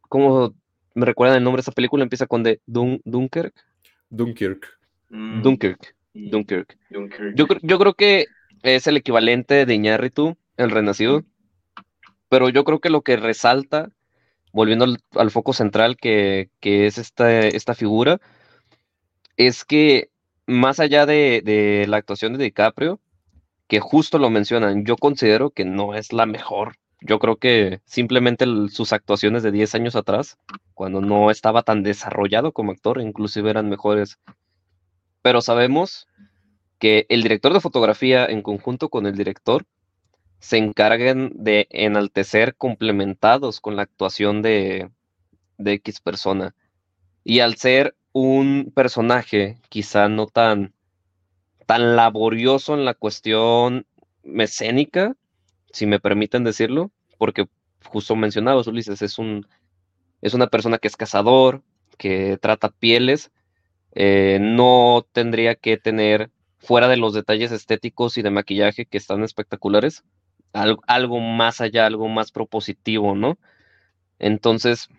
¿cómo me recuerdan el nombre de esa película? Empieza con de Dun, Dunkirk. Dunkirk. Mm. Dunkirk. Dunkirk. Yo, yo creo que es el equivalente de Iñárritu, el renacido. Pero yo creo que lo que resalta, volviendo al, foco central que, es esta, esta, figura, es que más allá de, la actuación de DiCaprio, que justo lo mencionan, yo considero que no es la mejor. Yo creo que simplemente sus actuaciones de 10 años atrás, cuando no estaba tan desarrollado como actor, inclusive eran mejores. Pero sabemos que el director de fotografía en conjunto con el director se encarguen de enaltecer complementados con la actuación de, de X persona. Y al ser un personaje quizá no tan, tan laborioso en la cuestión mecénica, si me permiten decirlo, porque justo mencionabas, Ulises, es, un, es una persona que es cazador, que trata pieles, eh, no tendría que tener, fuera de los detalles estéticos y de maquillaje que están espectaculares, algo, más allá, algo más propositivo, ¿no? Entonces,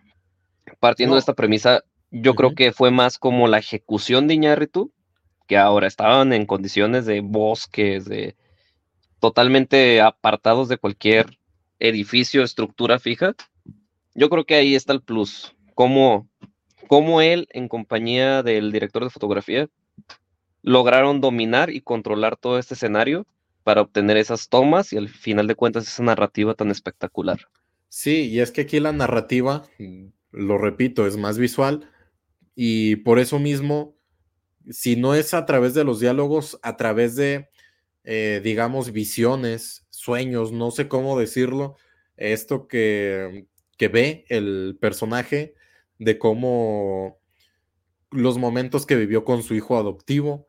partiendo de esta premisa, yo creo que fue más como la ejecución de Iñárritu, que ahora estaban en condiciones de bosques, de totalmente apartados de cualquier edificio, estructura fija. Yo creo que ahí está el plus. Cómo, cómo él, en compañía del director de fotografía, lograron dominar y controlar todo este escenario para obtener esas tomas y al final de cuentas esa narrativa tan espectacular. Sí, y es que aquí la narrativa, lo repito, es más visual y por eso mismo, si no es a través de los diálogos, a través de, eh, digamos, visiones, sueños, no sé cómo decirlo, esto que, que ve el personaje de cómo los momentos que vivió con su hijo adoptivo,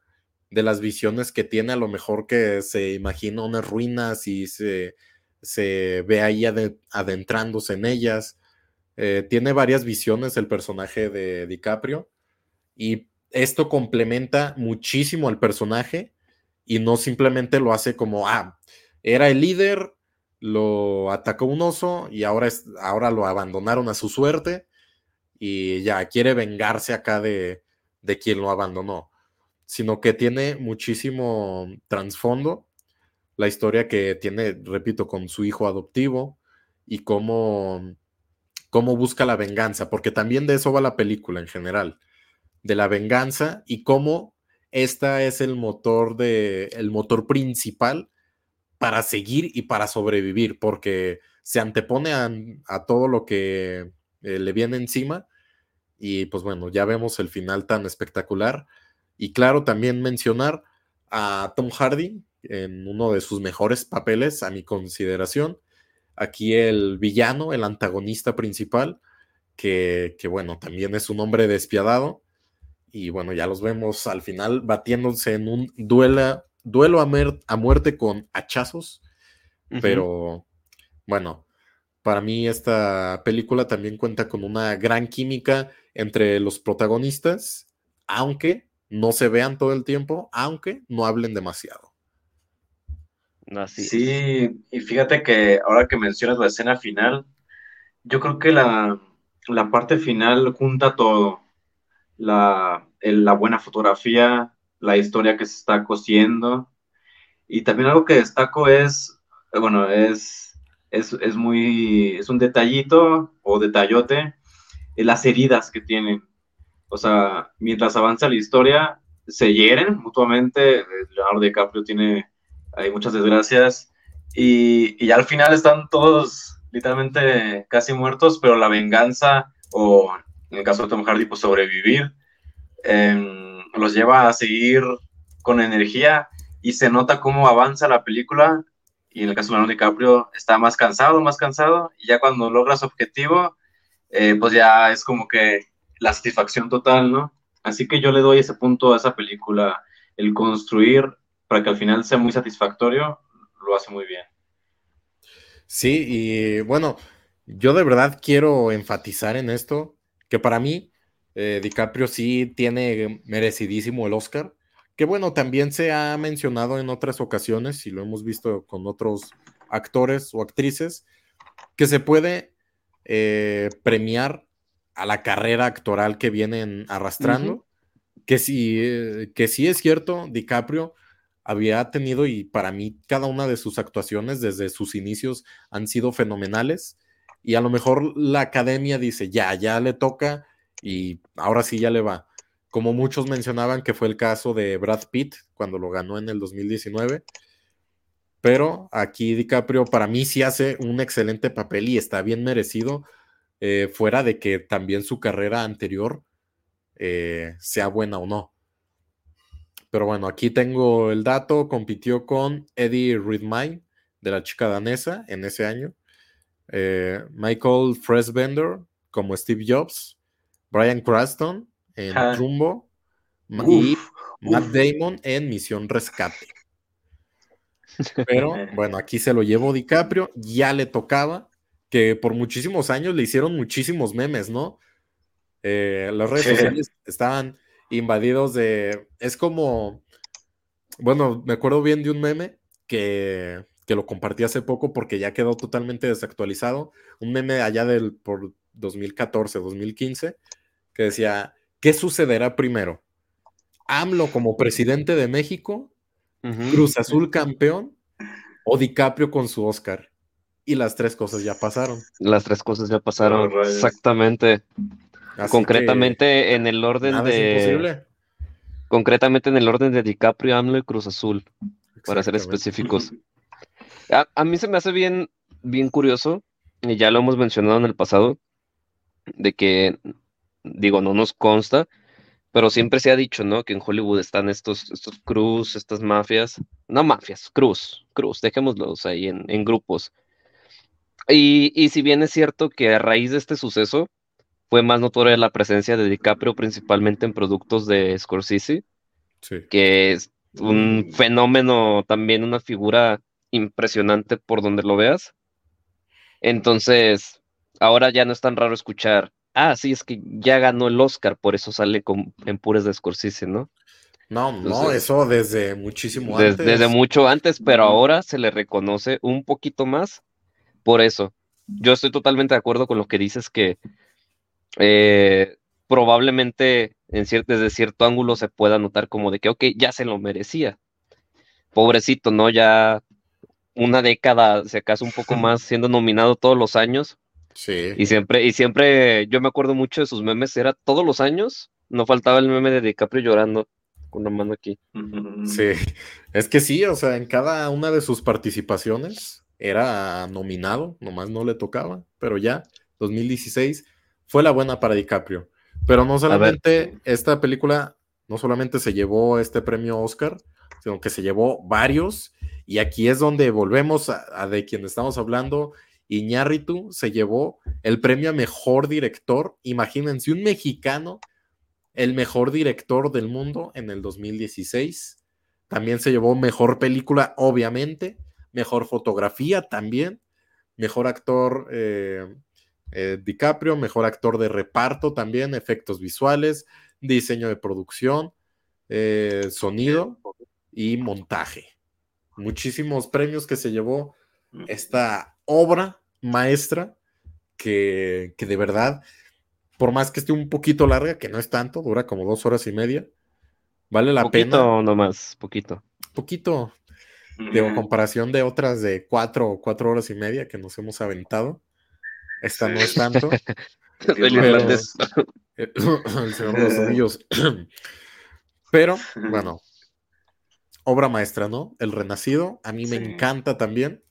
de las visiones que tiene, a lo mejor que se imagina unas ruinas y se, ve ahí adentrándose en ellas. Eh, tiene varias visiones el personaje de DiCaprio y esto complementa muchísimo al personaje y no simplemente lo hace como, ah, era el líder, lo atacó un oso y ahora, es, ahora lo abandonaron a su suerte y ya quiere vengarse acá de, de quien lo abandonó sino que tiene muchísimo trasfondo. La historia que tiene, repito, con su hijo adoptivo y cómo, cómo busca la venganza, porque también de eso va la película en general, de la venganza y cómo esta es el motor de el motor principal para seguir y para sobrevivir, porque se antepone a, todo lo que eh, le viene encima y pues bueno, ya vemos el final tan espectacular y claro, también mencionar a Tom Hardy en uno de sus mejores papeles, a mi consideración. Aquí el villano, el antagonista principal, que, bueno, también es un hombre despiadado. Y bueno, ya los vemos al final batiéndose en un duelo a, muerte con hachazos. Pero bueno, para mí esta película también cuenta con una gran química entre los protagonistas, aunque no se vean todo el tiempo, aunque no hablen demasiado. sí, y fíjate que ahora que mencionas la escena final, yo creo que la, parte final junta todo. La, la buena fotografía, la historia que se está cosiendo. Y también algo que destaco es, bueno, es, es, es muy, es un detallito o detallote, las heridas que tienen o sea, mientras avanza la historia, se hieren mutuamente. Leonardo DiCaprio tiene hay muchas desgracias y, y al final están todos literalmente casi muertos, pero la venganza o en el caso de Tom Hardy, pues sobrevivir, em, los lleva a seguir con energía y se nota cómo avanza la película y en el caso de Leonardo DiCaprio está más cansado, más cansado y ya cuando logra su objetivo, eh, pues ya es como que la satisfacción total, ¿no? Así que yo le doy ese punto a esa película, el construir para que al final sea muy satisfactorio, lo hace muy bien. Sí, y bueno, yo de verdad quiero enfatizar en esto, que para mí eh, DiCaprio sí tiene merecidísimo el Oscar, que bueno, también se ha mencionado en otras ocasiones, y lo hemos visto con otros actores o actrices, que se puede eh, premiar a la carrera actoral que vienen arrastrando, que, sí, eh, que sí es cierto, DiCaprio había tenido y para mí cada una de sus actuaciones desde sus inicios han sido fenomenales y a lo mejor la academia dice, ya, ya le toca y ahora sí ya le va. Como muchos mencionaban que fue el caso de Brad Pitt cuando lo ganó en el 2019. Pero aquí DiCaprio para mí sí hace un excelente papel y está bien merecido, eh, fuera de que también su carrera anterior eh, sea buena o no. Pero bueno, aquí tengo el dato, compitió con Eddie Redmayne de la chica danesa en ese año, eh, Michael Fassbender como Steve Jobs, Brian Cranston en Jumbo y Matt Damon en Misión Rescate. Pero <laughs> bueno, aquí se lo llevó DiCaprio, ya le tocaba, que por muchísimos años le hicieron muchísimos memes, ¿no? Eh, las redes sociales estaban invadidos de... Es como... Bueno, me acuerdo bien de un meme que, que lo compartí hace poco porque ya quedó totalmente desactualizado. Un meme allá del por 2014, 2015, que decía, ¿qué sucederá primero? ¿AMLO como presidente de México? ¿Cruz Azul campeón? ¿O DiCaprio con su Oscar? Y las tres cosas ya pasaron. Las tres cosas ya pasaron, exactamente. concretamente en el orden de... Concretamente en el orden de DiCaprio, AMLO y Cruz Azul, para ser específicos. A, mí se me hace bien, bien curioso, y ya lo hemos mencionado en el pasado, de que, digo, no nos consta, pero siempre se ha dicho, ¿no? Que en Hollywood están estos, estos cruz, estas mafias, no mafias, cruz, cruz, dejémoslos ahí en, en grupos. Y, y, si bien es cierto que a raíz de este suceso fue más notoria la presencia de DiCaprio principalmente en productos de Scorsese, que es un fenómeno también, una figura impresionante por donde lo veas. Entonces, ahora ya no es tan raro escuchar, ah, sí, es que ya ganó el Oscar, por eso sale con, en pures de Scorsese, ¿no? No, no, eso desde muchísimo antes. Desde, mucho antes, pero ahora se le reconoce un poquito más por eso. Yo estoy totalmente de acuerdo con lo que dices que eh, probablemente en desde cierto ángulo se pueda notar como de que, ok, ya se lo merecía. Pobrecito, ¿no? Ya una década, si acaso un poco <laughs> más, siendo nominado todos los años. Sí. Y siempre, y siempre, yo me acuerdo mucho de sus memes, era todos los años, no faltaba el meme de DiCaprio llorando con la mano aquí. Sí, es que sí, o sea, en cada una de sus participaciones era nominado, nomás no le tocaba, pero ya, 2016, fue la buena para DiCaprio. Pero no solamente esta película, no solamente se llevó este premio Oscar, sino que se llevó varios y aquí es donde volvemos a, de quien estamos hablando. Iñárritu se llevó el premio a mejor director. Imagínense, un mexicano, el mejor director del mundo en el 2016. También se llevó mejor película, obviamente. Mejor fotografía también. Mejor actor eh, eh, DiCaprio. Mejor actor de reparto también. Efectos visuales. Diseño de producción. Eh, sonido y montaje muchísimos premios que se llevó esta obra maestra que, de verdad, por más que esté un poquito larga, que no es tanto, dura como dos horas y media, vale la pena. Poquito nomás, poquito. Poquito, de comparación de otras de cuatro o cuatro horas y media que nos hemos aventado. Esta no es tanto. <laughs> <laughs> el, Señor de los Anillos. <clears throat> Pero, bueno, obra maestra, ¿no? El Renacido, a mí me encanta también.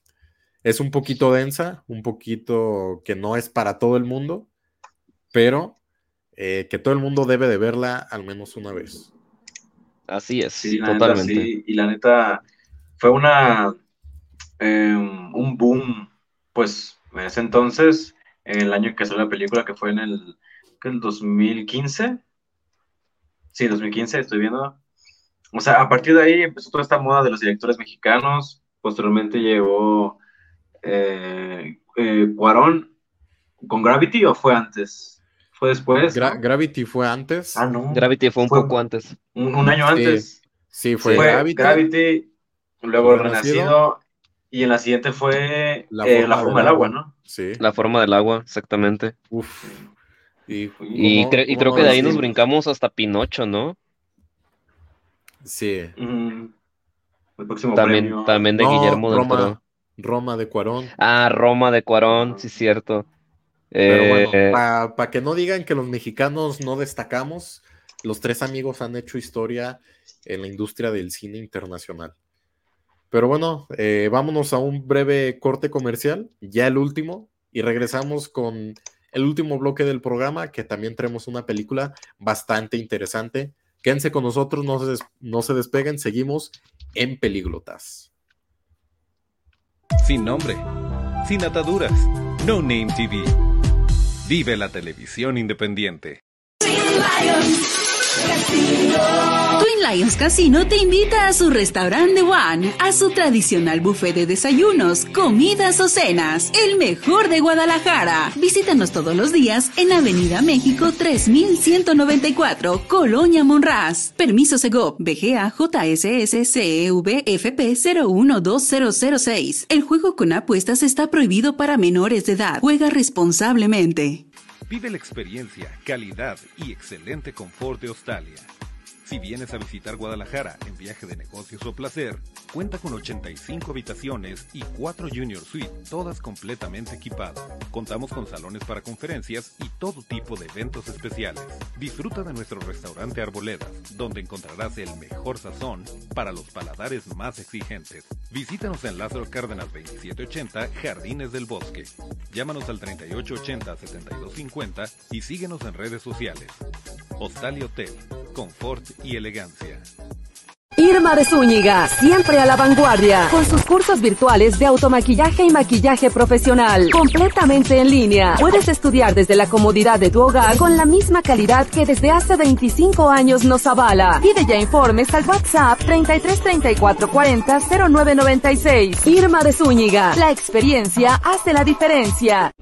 Es un poquito densa, un poquito que no es para todo el mundo, pero eh, que todo el mundo debe de verla al menos una vez. Así es, totalmente. Y la neta fue una em, un boom, pues en ese entonces, en el año que salió la película, que fue en el que el 2015. Sí, 2015, estoy viendo. O sea, a partir de ahí empezó toda esta moda de los directores mexicanos. Posteriormente llegó eh, eh, Cuarón con Gravity o fue antes? ¿Fue después? Gravity fue antes. Ah, no. Gravity fue un poco antes. Un, año antes. Sí, fue, Gravity. luego el Renacido. Y en la siguiente fue la eh, forma, del, agua, ¿no? Sí. La forma del agua, exactamente. Uf. Y, creo que de ahí nos brincamos hasta Pinocho, ¿no? Sí. El próximo también, también de Guillermo del Toro. Roma de Cuarón. Ah, Roma de Cuarón, sí, cierto. Pero bueno, eh, para que no digan que los mexicanos no destacamos, los tres amigos han hecho historia en la industria del cine internacional. Pero bueno, eh, vámonos a un breve corte comercial, ya el último, y regresamos con el último bloque del programa, que también tenemos una película bastante interesante. Quédense con nosotros, no se, no se despeguen, seguimos en Peliglotas. Sin nombre, sin ataduras, No Name TV. Vive la televisión independiente. Twin Lions Casino te invita a su restaurante One, a su tradicional buffet de desayunos, comidas o cenas, el mejor de Guadalajara. Visítanos todos los días en Avenida México 3194, Colonia Monraz. Permiso Segov, BGA JSS CEV FP 012006. El juego con apuestas está prohibido para menores de edad. Juega responsablemente. Vive la experiencia, calidad y excelente confort de Australia. Si vienes a visitar Guadalajara en viaje de negocios o placer, cuenta con 85 habitaciones y 4 Junior Suite, todas completamente equipadas. Contamos con salones para conferencias y todo tipo de eventos especiales. Disfruta de nuestro restaurante Arboledas, donde encontrarás el mejor sazón para los paladares más exigentes. Visítanos en Lázaro Cárdenas 2780, Jardines del Bosque. Llámanos al 3880-7250 y síguenos en redes sociales. Hostal y Hotel, confort y elegancia. Irma de Zúñiga, siempre a la vanguardia, con sus cursos virtuales de automaquillaje y maquillaje profesional, completamente en línea. Puedes estudiar desde la comodidad de tu hogar con la misma calidad que desde hace 25 años nos avala. Pide ya informes al WhatsApp 33 34 40 0996. Irma de Zúñiga, la experiencia hace la diferencia.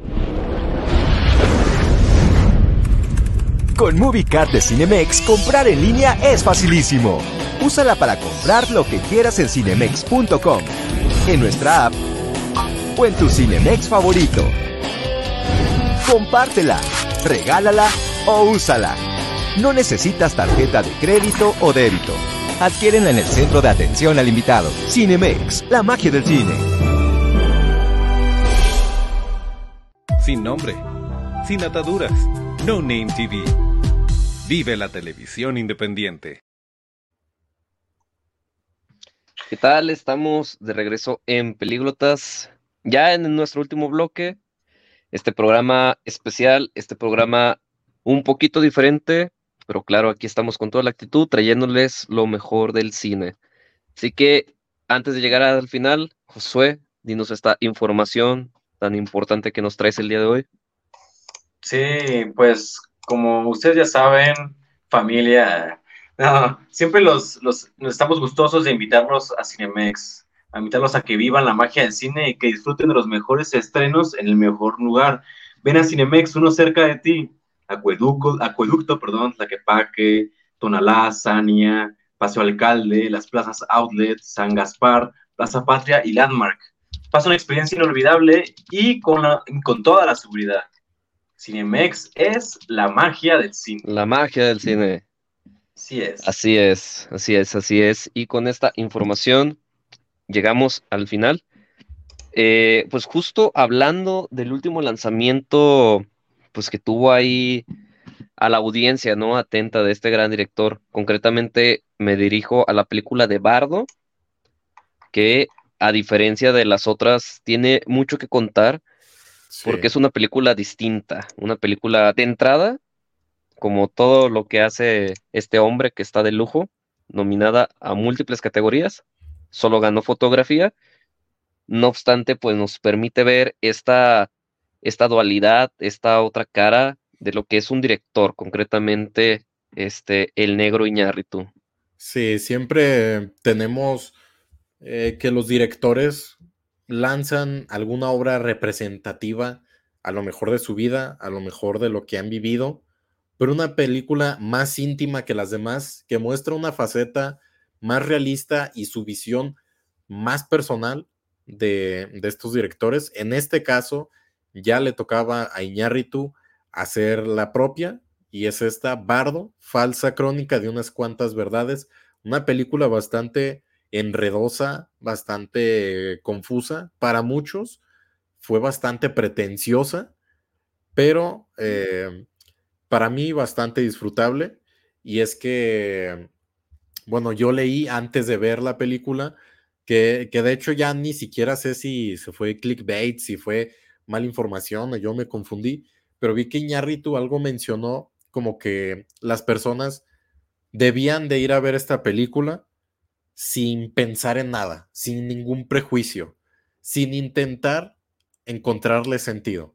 Con MovieCard de Cinemex, comprar en línea es facilísimo. Úsala para comprar lo que quieras en cinemex.com, en nuestra app o en tu Cinemex favorito. Compártela, regálala o úsala. No necesitas tarjeta de crédito o débito. Adquiérenla en el centro de atención al invitado. Cinemex, la magia del cine. Sin nombre, sin ataduras, no Name TV. Vive la televisión independiente. ¿Qué tal? Estamos de regreso en Pelíglotas, ya en nuestro último bloque. Este programa especial, este programa un poquito diferente, pero claro, aquí estamos con toda la actitud, trayéndoles lo mejor del cine. Así que antes de llegar al final, Josué, dinos esta información tan importante que nos traes el día de hoy. Sí, pues como ustedes ya saben, familia, siempre los, los, estamos gustosos de invitarlos a Cinemex, a invitarlos a que vivan la magia del cine y que disfruten de los mejores estrenos en el mejor lugar. Ven a Cinemex, uno cerca de ti, Acueducto, Acueducto perdón, Tlaquepaque, Tonalá, Sania, Paseo Alcalde, las plazas Outlet, San Gaspar, Plaza Patria y Landmark. Pasa una experiencia inolvidable y con, con toda la seguridad. Cinemex es la magia del cine. La magia del cine. Así es. Así es, así es, así es. Y con esta información llegamos al final. Eh, pues justo hablando del último lanzamiento, pues que tuvo ahí a la audiencia, ¿no? Atenta de este gran director. Concretamente me dirijo a la película de Bardo, que a diferencia de las otras, tiene mucho que contar porque es una película distinta, una película de entrada, como todo lo que hace este hombre que está de lujo, nominada a múltiples categorías, solo ganó fotografía, no obstante, pues nos permite ver esta, esta dualidad, esta otra cara de lo que es un director, concretamente este, el negro Iñárritu. Sí, siempre tenemos eh, que los directores lanzan alguna obra representativa, a lo mejor de su vida, a lo mejor de lo que han vivido, pero una película más íntima que las demás, que muestra una faceta más realista y su visión más personal de, de estos directores. En este caso, ya le tocaba a Iñárritu hacer la propia, y es esta Bardo, falsa crónica de unas cuantas verdades, una película bastante enredosa, bastante confusa para muchos, fue bastante pretenciosa, pero eh, para mí bastante disfrutable. Y es que, bueno, yo leí antes de ver la película que, que de hecho ya ni siquiera sé si se fue clickbait, si fue mala información, yo me confundí, pero vi que Iñarritu algo mencionó como que las personas debían de ir a ver esta película sin pensar en nada, sin ningún prejuicio, sin intentar encontrarle sentido,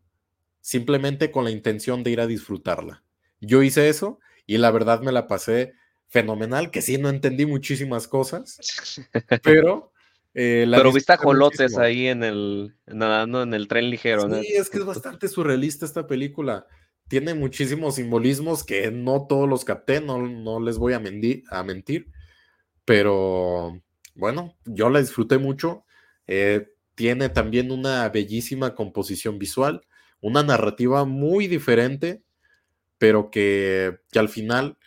simplemente con la intención de ir a disfrutarla. Yo hice eso y la verdad me la pasé fenomenal, que sí, no entendí muchísimas cosas, <laughs> pero... Eh, pero viste jolotes ahí en el, nadando en el tren ligero, sí, es que es bastante surrealista esta película. Tiene muchísimos simbolismos que no todos los capté, no, no les voy a, a, mentir, pero bueno, yo la disfruté mucho. Eh, tiene también una bellísima composición visual, una narrativa muy diferente, pero que, que al final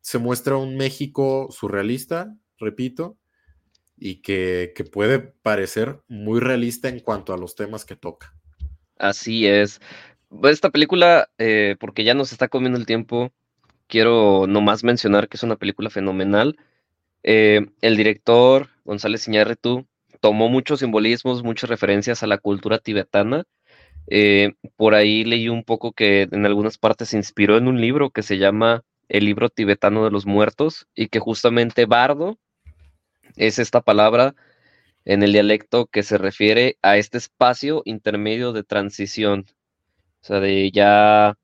se muestra un México surrealista, repito, y que, que puede parecer muy realista en cuanto a los temas que toca. Así es esta película, eh, porque ya nos está comiendo el tiempo, quiero nomás mencionar que es una película fenomenal. Eh, el director González Iñárritu tomó muchos simbolismos, muchas referencias a la cultura tibetana. Eh, por ahí leí un poco que en algunas partes se inspiró en un libro que se llama El libro tibetano de los muertos y que justamente bardo es esta palabra en el dialecto que se refiere a este espacio intermedio de transición o sea, de ya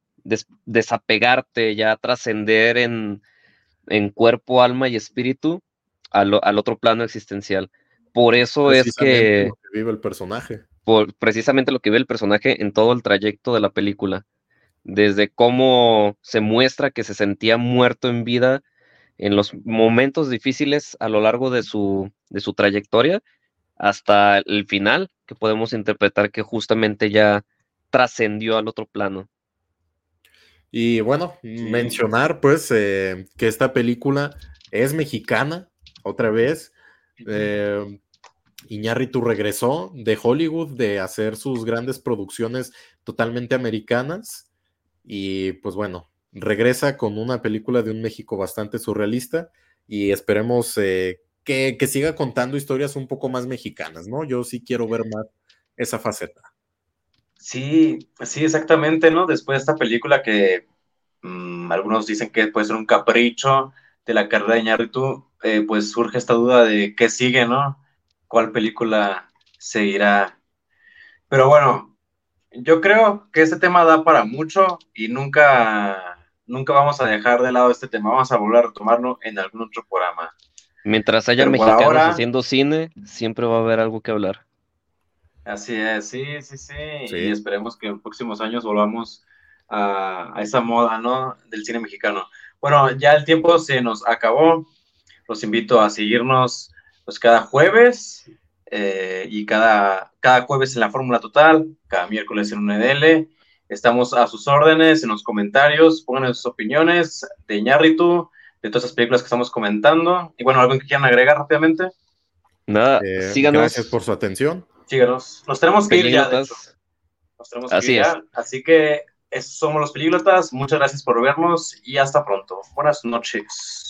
desapegarte, ya trascender en, cuerpo, alma y espíritu al, otro plano existencial. Por eso es que, lo que vive el personaje. Por, precisamente lo que vive el personaje en todo el trayecto de la película. Desde cómo se muestra que se sentía muerto en vida en los momentos difíciles a lo largo de su, de su trayectoria, hasta el final, que podemos interpretar que justamente ya trascendió al otro plano. Y bueno, mencionar pues eh, que esta película es mexicana, otra vez. Eh, Iñárritu regresó de Hollywood de hacer sus grandes producciones totalmente americanas y pues bueno, regresa con una película de un México bastante surrealista y esperemos eh, que, que, siga contando historias un poco más mexicanas, ¿no? Yo sí quiero ver más esa faceta. Sí, sí, exactamente, ¿no? Después de esta película que mm, algunos dicen que puede ser un capricho de la carrera de Iñárritu, eh, pues surge esta duda de qué sigue, ¿no? ¿Cuál película seguirá? Pero bueno, yo creo que este tema da para mucho y nunca, nunca vamos a dejar de lado este tema. Vamos a volver a retomarlo en algún otro programa. Mientras haya mexicanos haciendo cine, siempre va a haber algo que hablar. Así es, sí, sí, sí, Y esperemos que en próximos años volvamos a, esa moda, ¿no? Del cine mexicano. Bueno, ya el tiempo se nos acabó. Los invito a seguirnos pues cada jueves eh, y cada, cada jueves en la Fórmula Total, cada miércoles en un EDL. Estamos a sus órdenes en los comentarios, pongan sus opiniones de Ñarritu, de todas las películas que estamos comentando. Y bueno, algo que quieran agregar rápidamente. Nada, eh, síganos. Gracias por su atención síganos. Nos tenemos que ir ya, Nos tenemos que Así ir ya. Así que somos los pelíglotas. Muchas gracias por vernos y hasta pronto. Buenas noches.